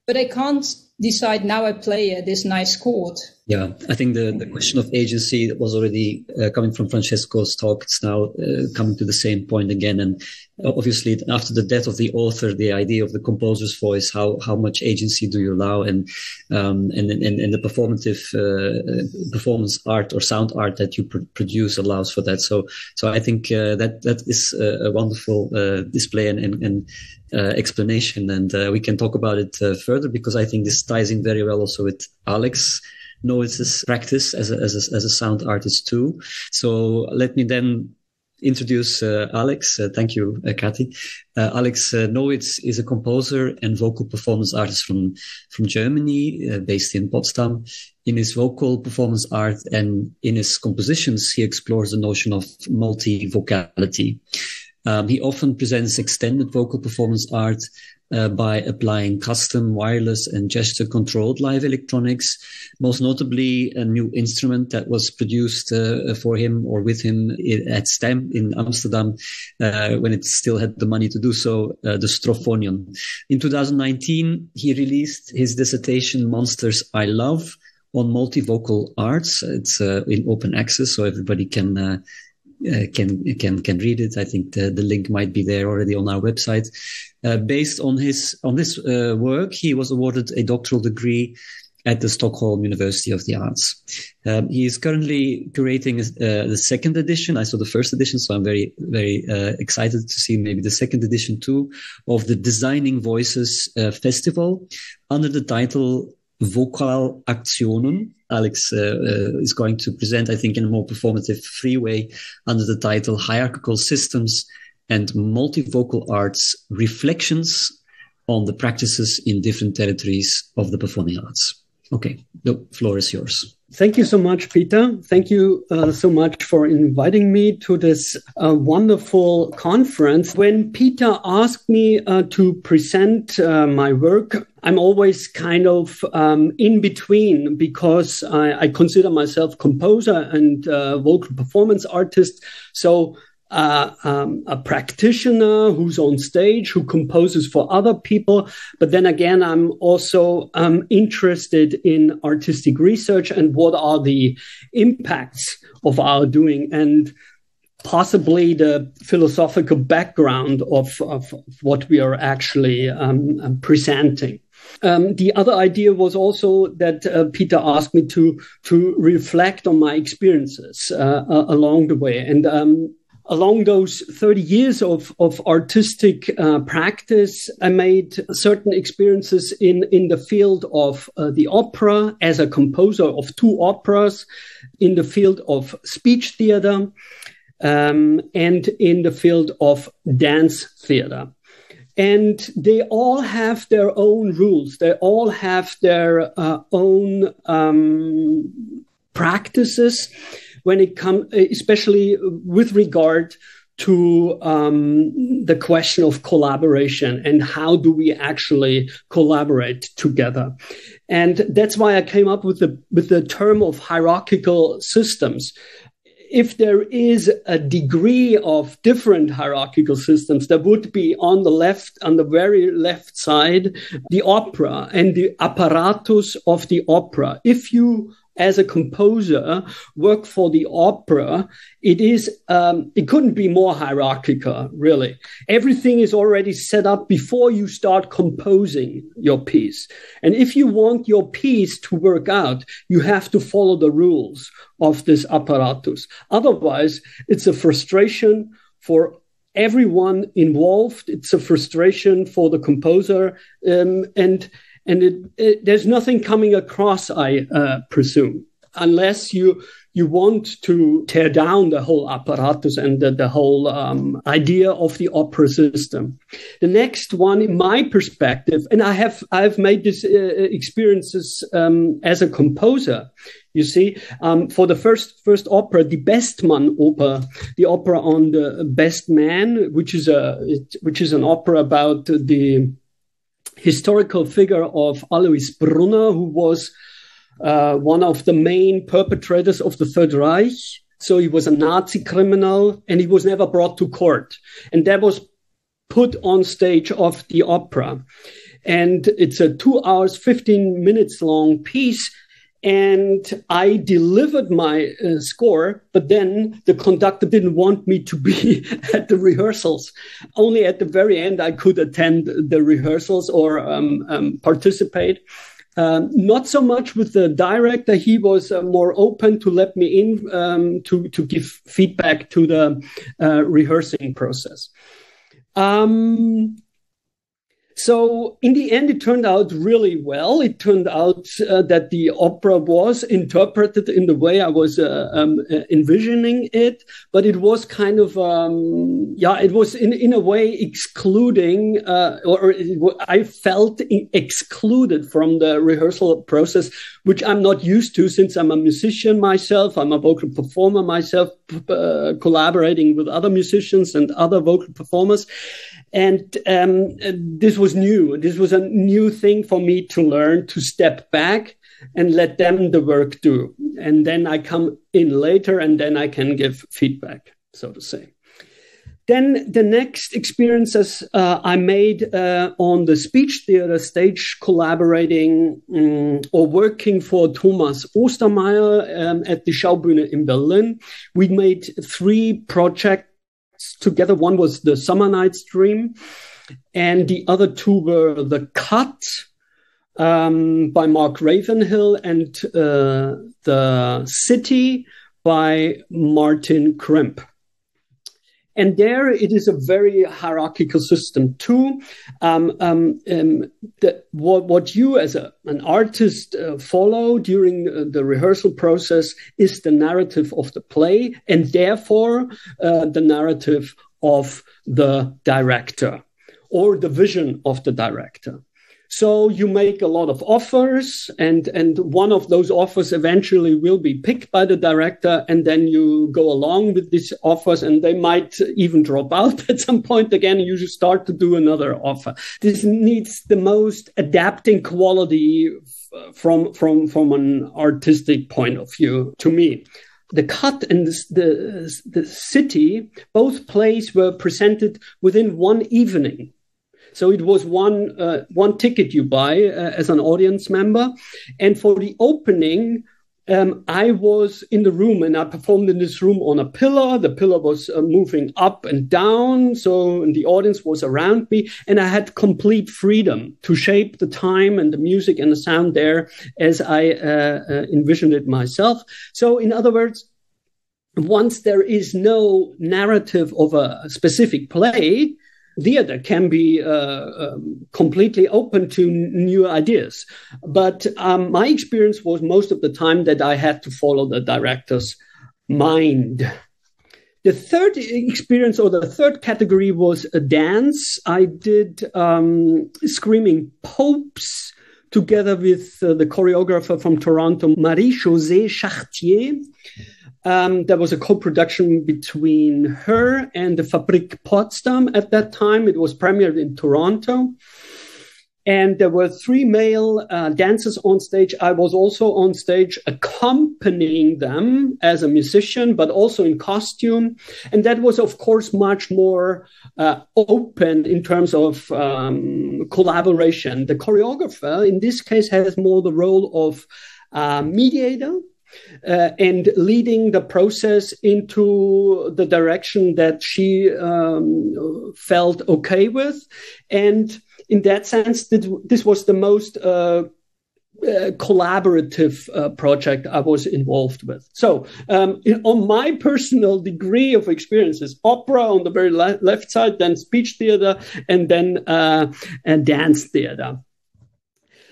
but I can't decide now I play uh, this nice chord. Yeah, I think the, the question of agency was already uh, coming from Francesco's talk. It's now uh, coming to the same point again. And obviously, after the death of the author, the idea of the composer's voice, how how much agency do you allow, and um, and, and and the performative uh, performance art or sound art that you pr- produce allows for that. So so I think uh, that that is a, wonderful uh, display and and, and explanation, and we can talk about it further because I think this ties in very well also with Alex Nowitz's practice as a, as a, as a sound artist too. So let me then introduce uh, Alex. Uh, thank you, uh, Cathy. Uh, Alex uh, Nowitz is a composer and vocal performance artist from from Germany, uh, based in Potsdam. In his vocal performance art and in his compositions, he explores the notion of multi-vocality. Um, he often presents extended vocal performance art uh, by applying custom wireless and gesture controlled live electronics, most notably a new instrument that was produced uh, for him or with him at STEIM in Amsterdam uh, when it still had the money to do so, uh, the Strophonion. In 2019, he released his dissertation, Monsters I Love, on multivocal arts. It's uh, in open access, so everybody can uh, uh, can can can read it. I think the, the link might be there already on our website. Uh, based on his on this uh, work, he was awarded a doctoral degree at the Stockholm University of the Arts. Um, he is currently curating uh, the second edition. I saw the first edition, so I'm very very uh, excited to see maybe the second edition too of the Designing Voices Festival under the title Vocal Aktionen Alex uh, uh, is going to present, I think, in a more performative, free way under the title Hierarchical Systems and Multivocal Arts Reflections on the Practices in Different Territories of the Performing Arts. Okay, the floor is yours. Thank you so much, Pieter. Thank you uh, so much for inviting me to this uh, wonderful conference. When Pieter asked me uh, to present uh, my work, I'm always kind of um, in between because I, I, consider myself composer and uh, vocal performance artist. So uh, um, a practitioner who's on stage, who composes for other people. But then again, I'm also um, interested in artistic research and what are the impacts of our doing and possibly the philosophical background of, of what we are actually um, um presenting. Um, the other idea was also that uh, Pieter asked me to to reflect on my experiences uh, uh, along the way, and um, along those 30 years of, of artistic uh, practice, I made certain experiences in, in the field of uh, the opera as a composer of two operas, in the field of speech theater, um, and in the field of dance theater. And they all have their own rules. They all have their uh, own um, practices when it comes, especially with regard to um, the question of collaboration and how do we actually collaborate together. And that's why I came up with the with the term of hierarchical systems. If there is a degree of different hierarchical systems, there would be on the left, on the very left side, the opera and the apparatus of the opera. If you as a composer work for the opera it is um, it couldn't be more hierarchical really. Everything is already set up before you start composing your piece. And if you want your piece to work out you have to follow the rules of this apparatus. Otherwise it's a frustration for everyone involved. It's a frustration for the composer um, and and it, it, there's nothing coming across, I uh, presume, unless you you want to tear down the whole apparatus and the, the whole um, idea of the opera system. The next one, in my perspective, and I have I've made these uh, experiences um, as a composer. You see, um, for the first first opera, the Bestmann opera, the opera on the best man, which is a which is an opera about the historical figure of Alois Brunner, who was uh, one of the main perpetrators of the Third Reich. So he was a Nazi criminal and he was never brought to court. And that was put on stage of the opera. And it's a two hours, 15 minutes long piece and I delivered my uh, score, but then the conductor didn't want me to be at the rehearsals. Only at the very end I could attend the rehearsals or um, um, participate. Um, not so much with the director; he was uh, more open to let me in um, to to give feedback to the uh, rehearsing process. Um, so in the end, it turned out really well. It turned out uh, that the opera was interpreted in the way I was uh, um, uh, envisioning it, but it was kind of, um, yeah, it was in, in a way excluding, uh, or it, I felt excluded from the rehearsal process, which I'm not used to since I'm a musician myself. I'm a vocal performer myself, uh, collaborating with other musicians and other vocal performers. And um, this was new. This was a new thing for me to learn to step back and let them the work do. And then I come in later and then I can give feedback, so to say. Then the next experiences uh, I made uh, on the speech theater stage, collaborating um, or working for Thomas Ostermeier um, at the Schaubühne in Berlin. We made three projects together. One was the Summer Night's Dream, and the other two were The Cut um, by Mark Ravenhill and uh, The City by Martin Crimp. And there it is a very hierarchical system too. Um, um, um, what, what, you as a, an artist uh, follow during uh, the rehearsal process is the narrative of the play and therefore uh, the narrative of the director or the vision of the director. So you make a lot of offers and, and one of those offers eventually will be picked by the director. And then you go along with these offers and they might even drop out at some point again. You should start to do another offer. This needs the most adapting quality from, from, from an artistic point of view to me the cut and the, the, the, city, both plays were presented within one evening. So it was one uh, one ticket you buy uh, as an audience member, and for the opening. Um, I was in the room and I performed in this room on a pillar. The pillar was uh, moving up and down. So the audience was around me and I had complete freedom to shape the time and the music and the sound there as I uh, uh, envisioned it myself. So in other words, once there is no narrative of a specific play, theater can be uh, um, completely open to new ideas. But um, my experience was most of the time that I had to follow the director's mind. The third experience or the third category was a dance. I did um, Screaming Popes together with uh, the choreographer from Toronto, Marie Josée Chartier. Um, there was a co-production between her and the Fabrik Potsdam at that time. It was premiered in Toronto. And there were three male uh, dancers on stage. I was also on stage accompanying them as a musician, but also in costume. And that was, of course, much more uh, open in terms of um, collaboration. The choreographer, in this case, has more the role of uh, mediator. Uh, and leading the process into the direction that she um, felt okay with. And in that sense, this was the most uh, uh, collaborative uh, project I was involved with. So, um, in, on my personal degree of experiences, opera on the very le- left side, then speech theater, and then uh, and dance theater.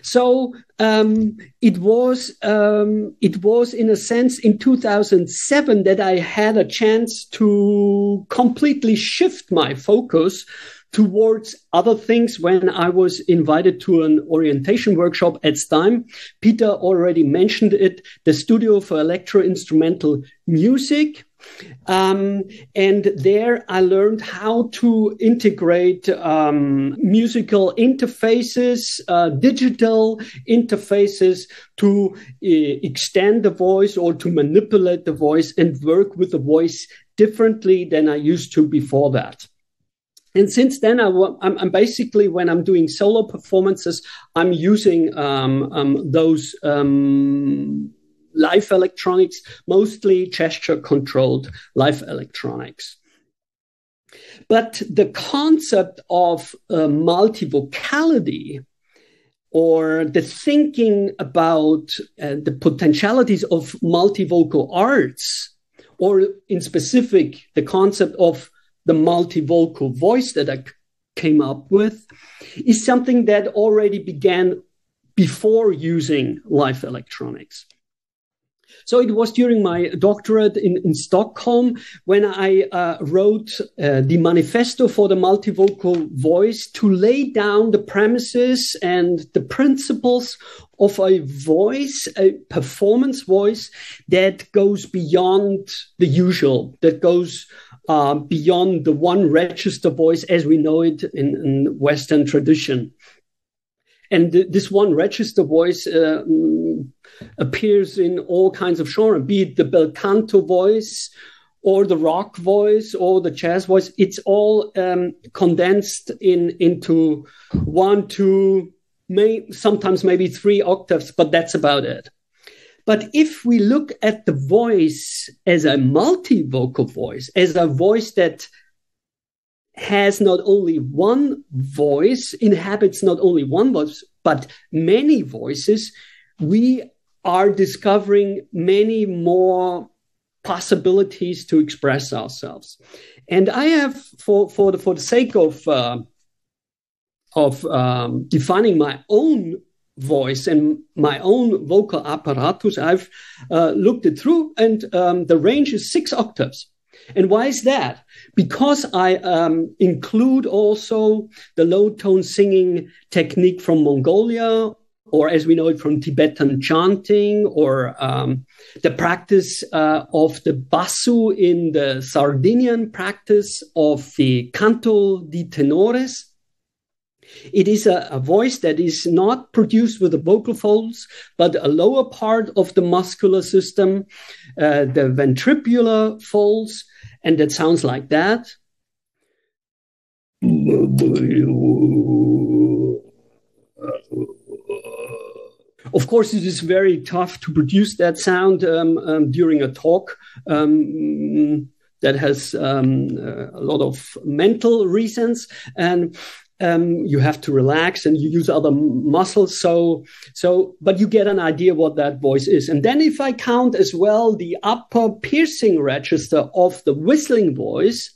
So um, it was um, it was in a sense in 2007 that I had a chance to completely shift my focus towards other things when I was invited to an orientation workshop at STEIM. Pieter already mentioned it, the Studio for Electro Instrumental Music. Um, and there I learned how to integrate um, musical interfaces, uh, digital interfaces to uh, extend the voice or to manipulate the voice and work with the voice differently than I used to before that. And since then, I, am basically when I'm doing solo performances, I'm using um, um, those um, live electronics, mostly gesture controlled live electronics. But the concept of uh, multivocality or the thinking about uh, the potentialities of multivocal arts, or in specific, the concept of the multivocal voice that I came up with is something that already began before using live electronics. So it was during my doctorate in, in Stockholm when I uh, wrote uh, the manifesto for the multivocal voice to lay down the premises and the principles of a voice, a performance voice that goes beyond the usual, that goes uh, beyond the one register voice as we know it in, in Western tradition. And th- this one register voice uh, mm, appears in all kinds of genres, be it the bel canto voice or the rock voice or the jazz voice. It's all um, condensed in into one, two, may, sometimes maybe three octaves, but that's about it. But if we look at the voice as a multivocal voice, as a voice that has not only one voice, inhabits not only one voice, but many voices, we are discovering many more possibilities to express ourselves. And I have, for, for, the, for the sake of, uh, of um, defining my own voice and my own vocal apparatus, I've uh, looked it through, and um, the range is six octaves. And why is that? Because I um, include also the low tone singing technique from Mongolia, or as we know it from Tibetan chanting, or um, the practice uh, of the basso in the Sardinian practice of the canto di tenores. It is a, a, voice that is not produced with the vocal folds, but a lower part of the muscular system, uh, the ventricular folds, and it sounds like that. Of course, it is very tough to produce that sound um, um, during a talk um, that has um, a lot of mental reasons. And um, you have to relax and you use other muscles. So, so, but you get an idea what that voice is. And then if I count as well the upper piercing register of the whistling voice,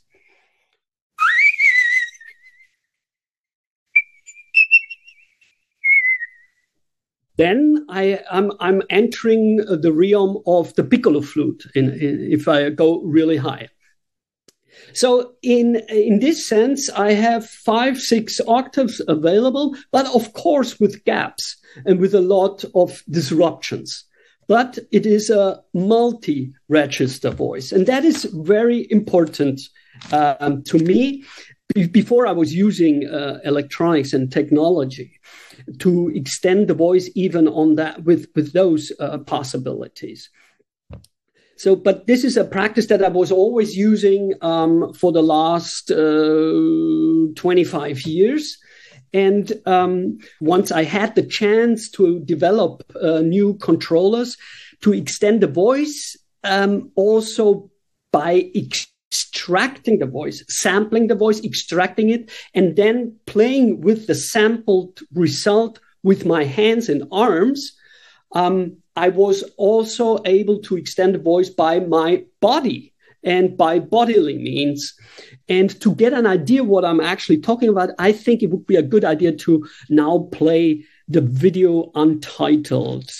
then I, am I'm, I'm entering the realm of the piccolo flute in, in, if I go really high. So in, in this sense, I have five, six octaves available, but of course with gaps and with a lot of disruptions. but it is a multi-register voice, and that is very important um, to me. Be- before I was using uh, electronics and technology to extend the voice even on that with with those uh, possibilities. So, but this is a practice that I was always using um, for the last uh, 25 years. And um, once I had the chance to develop uh, new controllers to extend the voice, um, also by extracting the voice, sampling the voice, extracting it, and then playing with the sampled result with my hands and arms, um, I was also able to extend the voice by my body and by bodily means. And to get an idea what I'm actually talking about, I think it would be a good idea to now play the video untitled.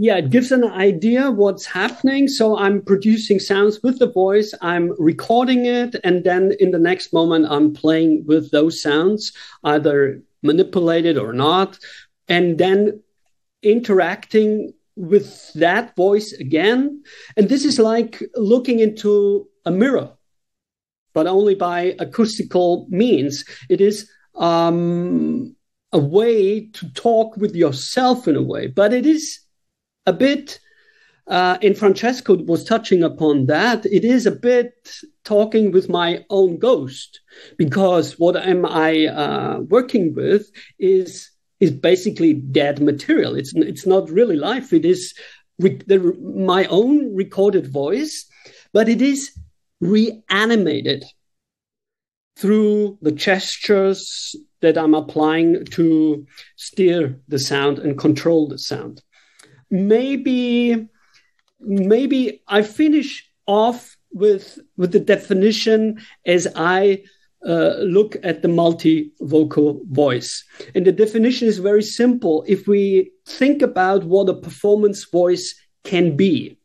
Yeah, it gives an idea what's happening. So I'm producing sounds with the voice, I'm recording it, and then in the next moment, I'm playing with those sounds, either manipulated or not, and then interacting with that voice again. And this is like looking into a mirror, but only by acoustical means. It is um, a way to talk with yourself in a way, but it is a bit, uh, and Francesco was touching upon that, it is a bit talking with my own ghost because what am I uh, working with is is basically dead material. It's it's not really life. It is re- the, my own recorded voice, but it is reanimated through the gestures that I'm applying to steer the sound and control the sound maybe maybe I finish off with with the definition as I uh, look at the multi-vocal voice. And the definition is very simple. If we think about what a performance voice can be,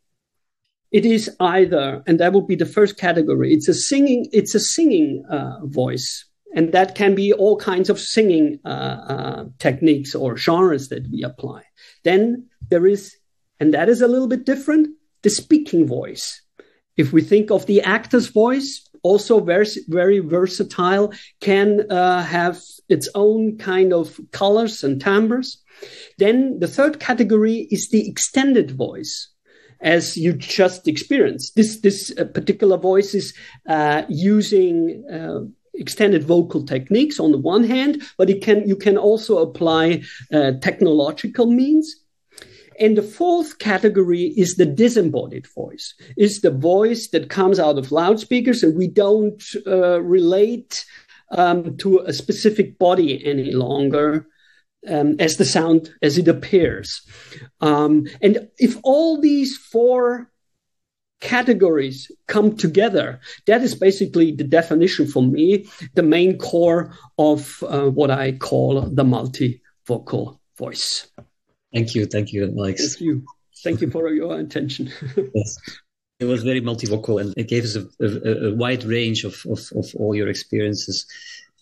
it is either, and that would be the first category. It's a singing. It's a singing uh, voice, and that can be all kinds of singing uh, uh techniques or genres that we apply. Then there is, and that is a little bit different, the speaking voice. If we think of the actor's voice, also very, very versatile, can uh, have its own kind of colors and timbres. Then the third category is the extended voice as you just experienced. This this uh, particular voice is uh, using uh, extended vocal techniques on the one hand, but it can you can also apply uh, technological means. And the fourth category is the disembodied voice, is the voice that comes out of loudspeakers and we don't uh, relate um, to a specific body any longer. Um, as the sound as it appears. Um, and if all these four categories come together, that is basically the definition for me, the main core of uh, what I call the multivocal voice. Thank you, thank you, Alex. Thank you, thank you for your attention. yes. It was very multivocal and it gave us a, a, a wide range of, of, of, all your experiences.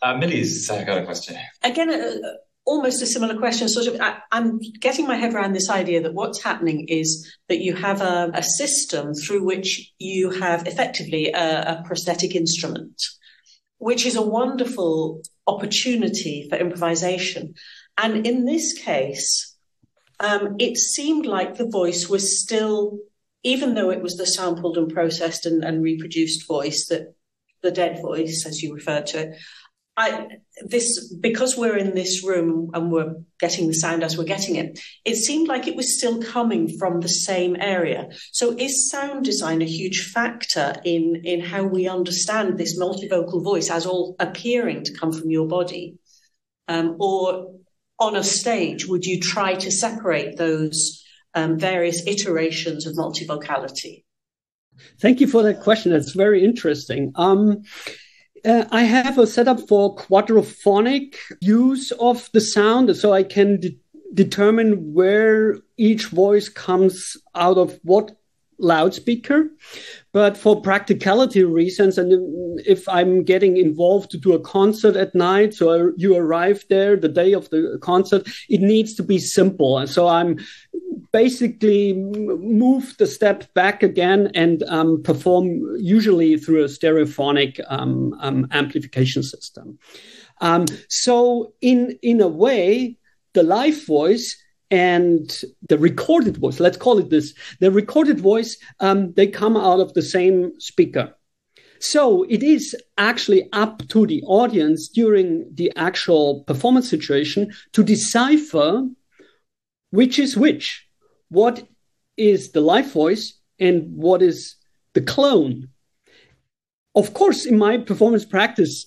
Uh, Millie's uh, got a question. Again, uh, almost a similar question. Sort of, I, am getting my head around this idea that what's happening is that you have a, a system through which you have effectively a, a prosthetic instrument, which is a wonderful opportunity for improvisation. And in this case, um, it seemed like the voice was still, even though it was the sampled and processed and, and reproduced voice that the dead voice, as you referred to it. I, this because we're in this room and we're getting the sound as we're getting it, it seemed like it was still coming from the same area. So is sound design a huge factor in in how we understand this multivocal voice as all appearing to come from your body? Um, or on a stage, would you try to separate those um, various iterations of multivocality? Thank you for that question. It's very interesting. Um, uh, I have a setup for quadraphonic use of the sound, so I can de- determine where each voice comes out of what loudspeaker. But for practicality reasons, and if I'm getting involved to do a concert at night, so you arrive there the day of the concert, it needs to be simple. And so I'm basically move the step back again and um, perform usually through a stereophonic um, um, amplification system. Um, so in in a way, the live voice and the recorded voice, let's call it this, the recorded voice, um, they come out of the same speaker. So it is actually up to the audience during the actual performance situation to decipher which is which, what is the live voice and what is the clone. Of course, in my performance practice,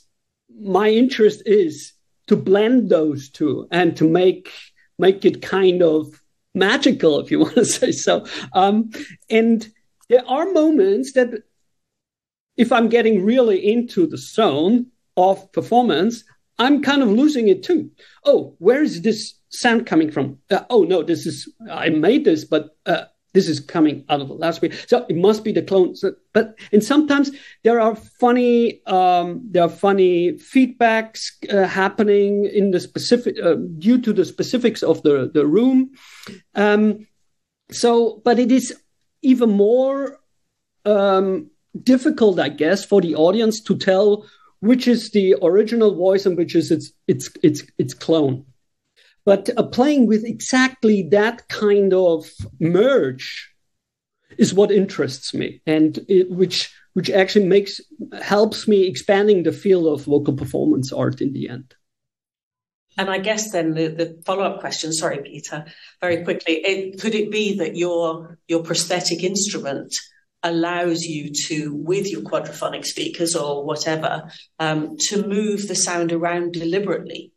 my interest is to blend those two and to make make it kind of magical, if you want to say so. Um, and there are moments that, if I'm getting really into the zone of performance, I'm kind of losing it too. Oh, where is this sound coming from? Uh, oh no, this is I made this, but uh, this is coming out of the last week. So it must be the clone. But and sometimes there are funny um, there are funny feedbacks uh, happening in the specific uh, due to the specifics of the the room. Um, so, but it is even more um, difficult, I guess, for the audience to tell which is the original voice and which is its its its its clone. But uh, playing with exactly that kind of merge is what interests me, and it, which which actually makes helps me expanding the field of vocal performance art in the end. And I guess then the, the follow up question, sorry, Pieter, very quickly, it, could it be that your your prosthetic instrument allows you to, with your quadraphonic speakers or whatever, um, to move the sound around deliberately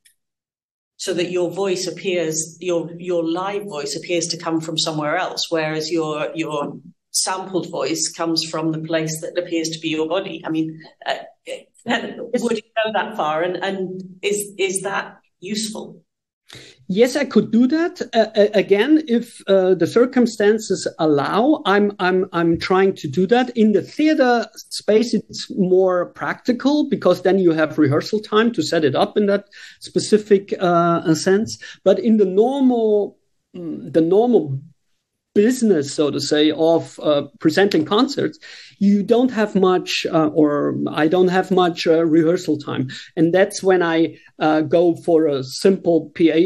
so that your voice appears, your your live voice appears to come from somewhere else, whereas your your sampled voice comes from the place that appears to be your body. I mean, uh, would you go that far? And and is is that useful? Yes, I could do that. Uh, again, if uh, the circumstances allow, I'm I'm I'm trying to do that. In the theater space, it's more practical because then you have rehearsal time to set it up in that specific uh, sense. But in the normal mm, the normal business, so to say, of uh, presenting concerts, you don't have much, uh, or I don't have much uh, rehearsal time. And that's when I uh, go for a simple PA,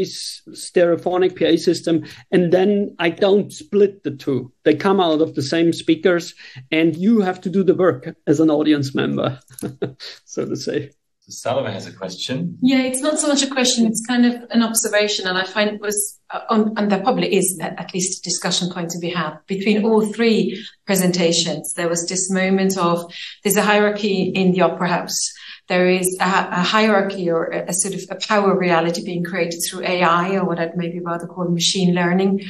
stereophonic PA system. And then I don't split the two. They come out of the same speakers, and you have to do the work as an audience member, so to say. Salome has a question. Yeah, it's not so much a question, it's kind of an observation. And I find it was, uh, on, and there probably is at least a discussion point to be had between all three presentations. There was this moment of there's a hierarchy in the opera house. There is a, a hierarchy or a, a, sort of a power reality being created through AI or what I'd maybe rather call machine learning.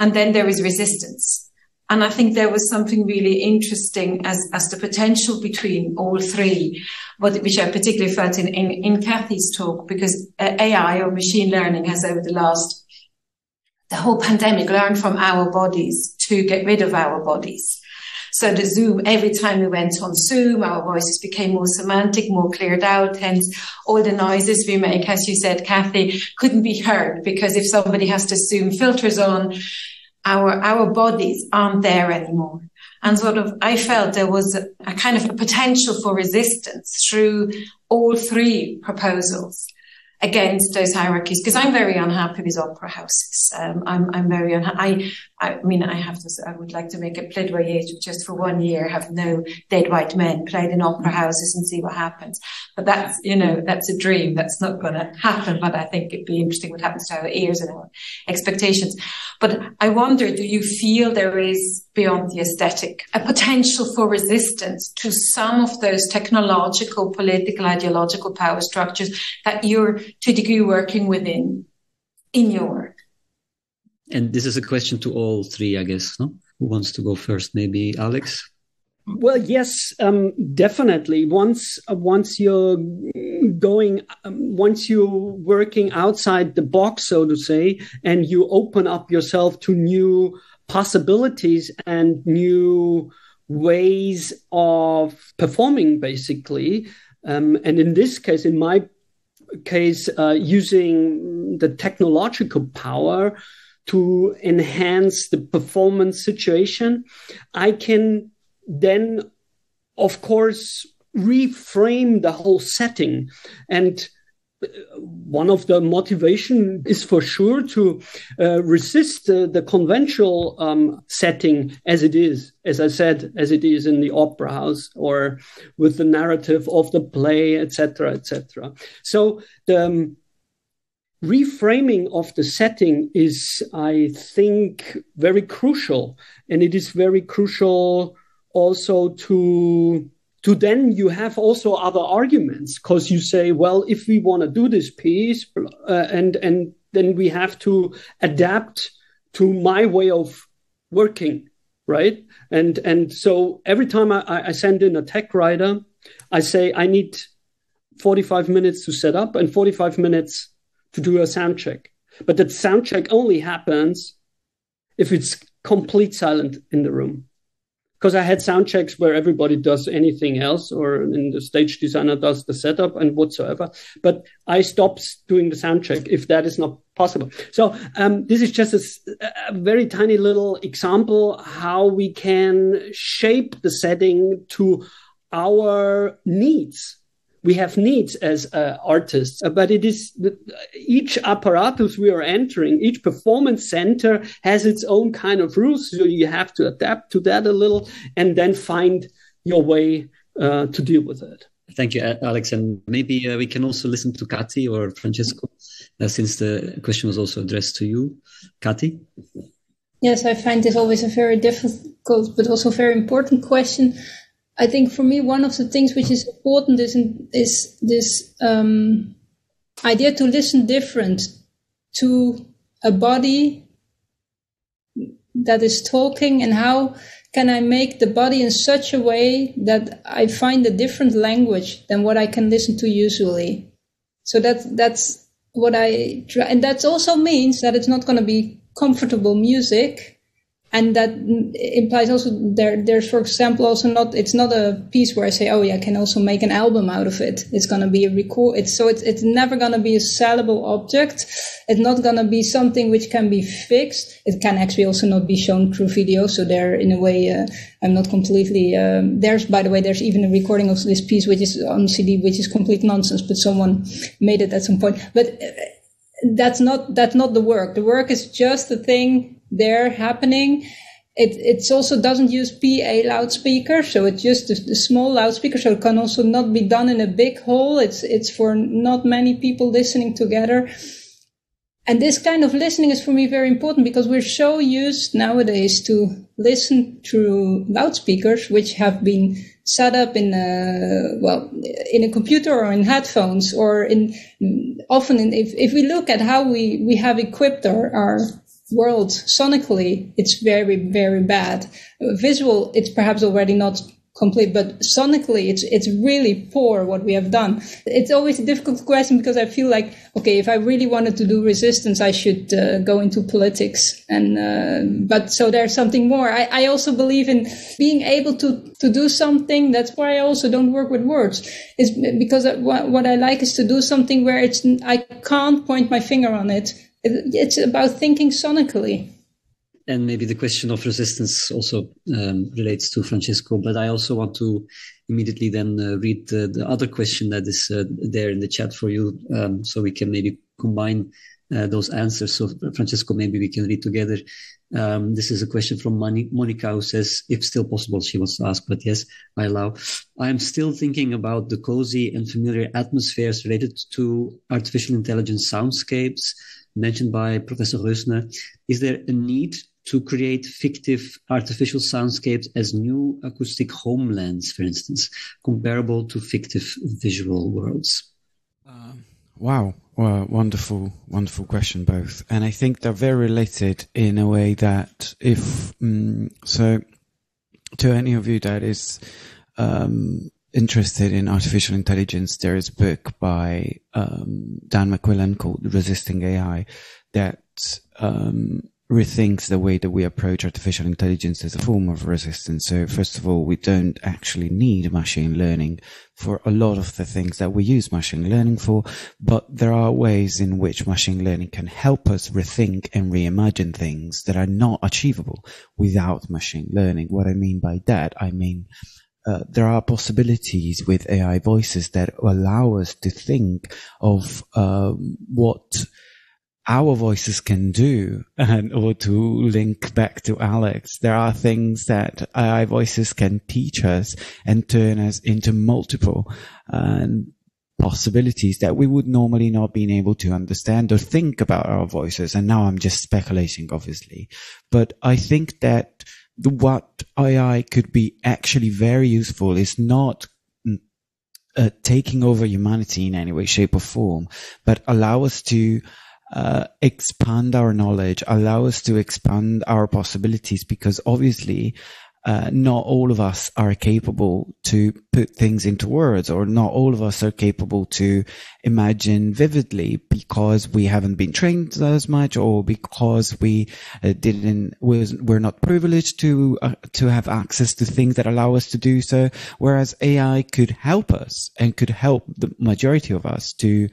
And then there is resistance. And I think there was something really interesting as, as the potential between all three, what, which I particularly felt in, in, in Cathy's talk, because uh, AI or machine learning has over the last, the whole pandemic learned from our bodies to get rid of our bodies. So the Zoom, every time we went on Zoom, our voices became more semantic, more cleared out. Hence, all the noises we make, as you said, Kathy, couldn't be heard because if somebody has to Zoom filters on, our our bodies aren't there anymore. And sort of, I felt there was a, a kind of a potential for resistance through all three proposals against those hierarchies because I'm very unhappy with opera houses. Um, I'm, I'm very unhappy. I mean, I have to, I would like to make a plaidoyer just for one year have no dead white men played in opera houses and see what happens. But that's, you know, that's a dream. That's not going to happen. But I think it'd be interesting what happens to our ears and our expectations. But I wonder, do you feel there is beyond the aesthetic a potential for resistance to some of those technological, political, ideological power structures that you're to a degree working within in your work? And this is a question to all three, I guess. No? Who wants to go first? Maybe Alex? Well, yes, um, definitely. Once uh, once you're going, um, once you're working outside the box, so to say, and you open up yourself to new possibilities and new ways of performing, basically. Um, and in this case, in my case, uh, using the technological power to enhance the performance situation, I can then, of course, reframe the whole setting. And uh, one of the motivation is for sure to uh, resist uh, the conventional um, setting as it is, as I said, as it is in the opera house or with the narrative of the play, etc., etc. So the um, reframing of the setting is, I think, very crucial, and it is very crucial also to to then you have also other arguments because you say well if we want to do this piece uh, and and then we have to adapt to my way of working right? And and so every time i, I send in a tech writer i say i need 45 minutes to set up and 45 minutes to do a sound check but that sound check only happens if it's complete silent in the room because I had sound checks where everybody does anything else, or in the stage designer does the setup and whatsoever. But I stopped doing the sound check if that is not possible. So um, this is just a, a, very tiny little example how we can shape the setting to our needs we have needs as uh, artists, uh, but it is each apparatus we are entering, each performance center has its own kind of rules. So you have to adapt to that a little and then find your way uh, to deal with it. Thank you, Alex. And maybe uh, we can also listen to Cathy or Francesco, uh, since the question was also addressed to you. Cathy? Yes, I find this always a very difficult but also very important question. I think for me, one of the things which is important is, is this um, idea to listen different to a body that is talking and how can I make the body in such a way that I find a different language than what I can listen to usually. So that's, that's what I try. And that also means that it's not going to be comfortable music and that implies also there there's for example also not it's not a piece where i say oh yeah i can also make an album out of it. It's going to be a record it's so it's, it's never going to be a sellable object. It's not going to be something which can be fixed. It can actually also not be shown through video. So there in a way uh, i'm not completely um, there's by the way there's even a recording of this piece which is on cd which is complete nonsense but someone made it at some point. But uh, that's not that's not the work. The work is just the thing there happening. It it also doesn't use PA loudspeaker, so it's just a, a, small loudspeaker, so it can also not be done in a big hall. It's it's for not many people listening together. And this kind of listening is for me very important because we're so used nowadays to listen through loudspeakers, which have been set up in a, well, in a computer or in headphones or in, often in, if, if we look at how we, we have equipped our, our world sonically it's very very bad. Visual it's perhaps already not complete but sonically it's it's really poor what we have done. It's always a difficult question because i feel like okay if i really wanted to do resistance i should uh, go into politics. And uh, but so there's something more. I, I also believe in being able to to do something. That's why i also don't work with words. Is because what, what i like is to do something where it's i can't point my finger on it it's about thinking sonically. And maybe the question of resistance also um, relates to Francesco, but I also want to immediately then uh, read the, the, other question that is uh, there in the chat for you, um, so we can maybe combine uh, those answers. So, Francesco, maybe we can read together. Um, this is a question from Monica who says, if still possible, she wants to ask, but yes, I allow. I am still thinking about the cozy and familiar atmospheres related to artificial intelligence soundscapes mentioned by Professor Roesner, is there a need to create fictive artificial soundscapes as new acoustic homelands, for instance, comparable to fictive visual worlds? Um, wow. Well, wonderful, wonderful question, both. And I think they're very related in a way that if, um, so to any of you that is um, interested in artificial intelligence, there is a book by um, Dan McQuillan called Resisting AI that um, rethinks the way that we approach artificial intelligence as a form of resistance. So first of all, we don't actually need machine learning for a lot of the things that we use machine learning for, but there are ways in which machine learning can help us rethink and reimagine things that are not achievable without machine learning. What I mean by that, I mean, uh, there are possibilities with AI voices that allow us to think of uh, what our voices can do and or to link back to Alex. There are things that AI voices can teach us and turn us into multiple uh, possibilities that we would normally not be able to understand or think about our voices. And now I'm just speculating, obviously, but I think that what AI could be actually very useful is not mm, uh, taking over humanity in any way, shape or form, but allow us to uh, expand our knowledge, allow us to expand our possibilities because obviously uh, not all of us are capable to put things into words or not all of us are capable to imagine vividly because we haven't been trained as much or because we uh, didn't was we're not privileged to uh, to have access to things that allow us to do so whereas AI could help us and could help the majority of us to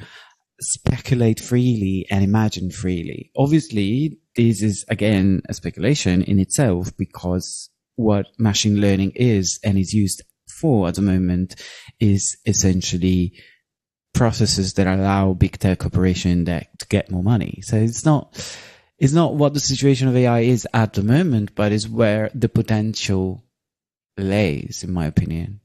speculate freely and imagine freely. Obviously, this is again a speculation in itself because what machine learning is and is used for at the moment is essentially processes that allow big tech corporation that to get more money. So it's not it's not what the situation of AI is at the moment, but is where the potential lays, in my opinion.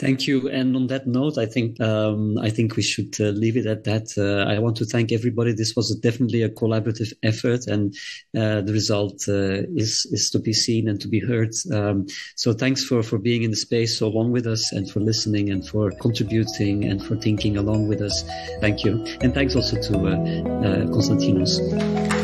Thank you. And on that note, I think um, I think we should uh, leave it at that. Uh, I want to thank everybody. This was a, definitely a collaborative effort, and uh, the result uh, is is to be seen and to be heard. Um, so thanks for for being in the space so long with us, and for listening, and for contributing, and for thinking along with us. Thank you, and thanks also to uh, uh, Konstantinos.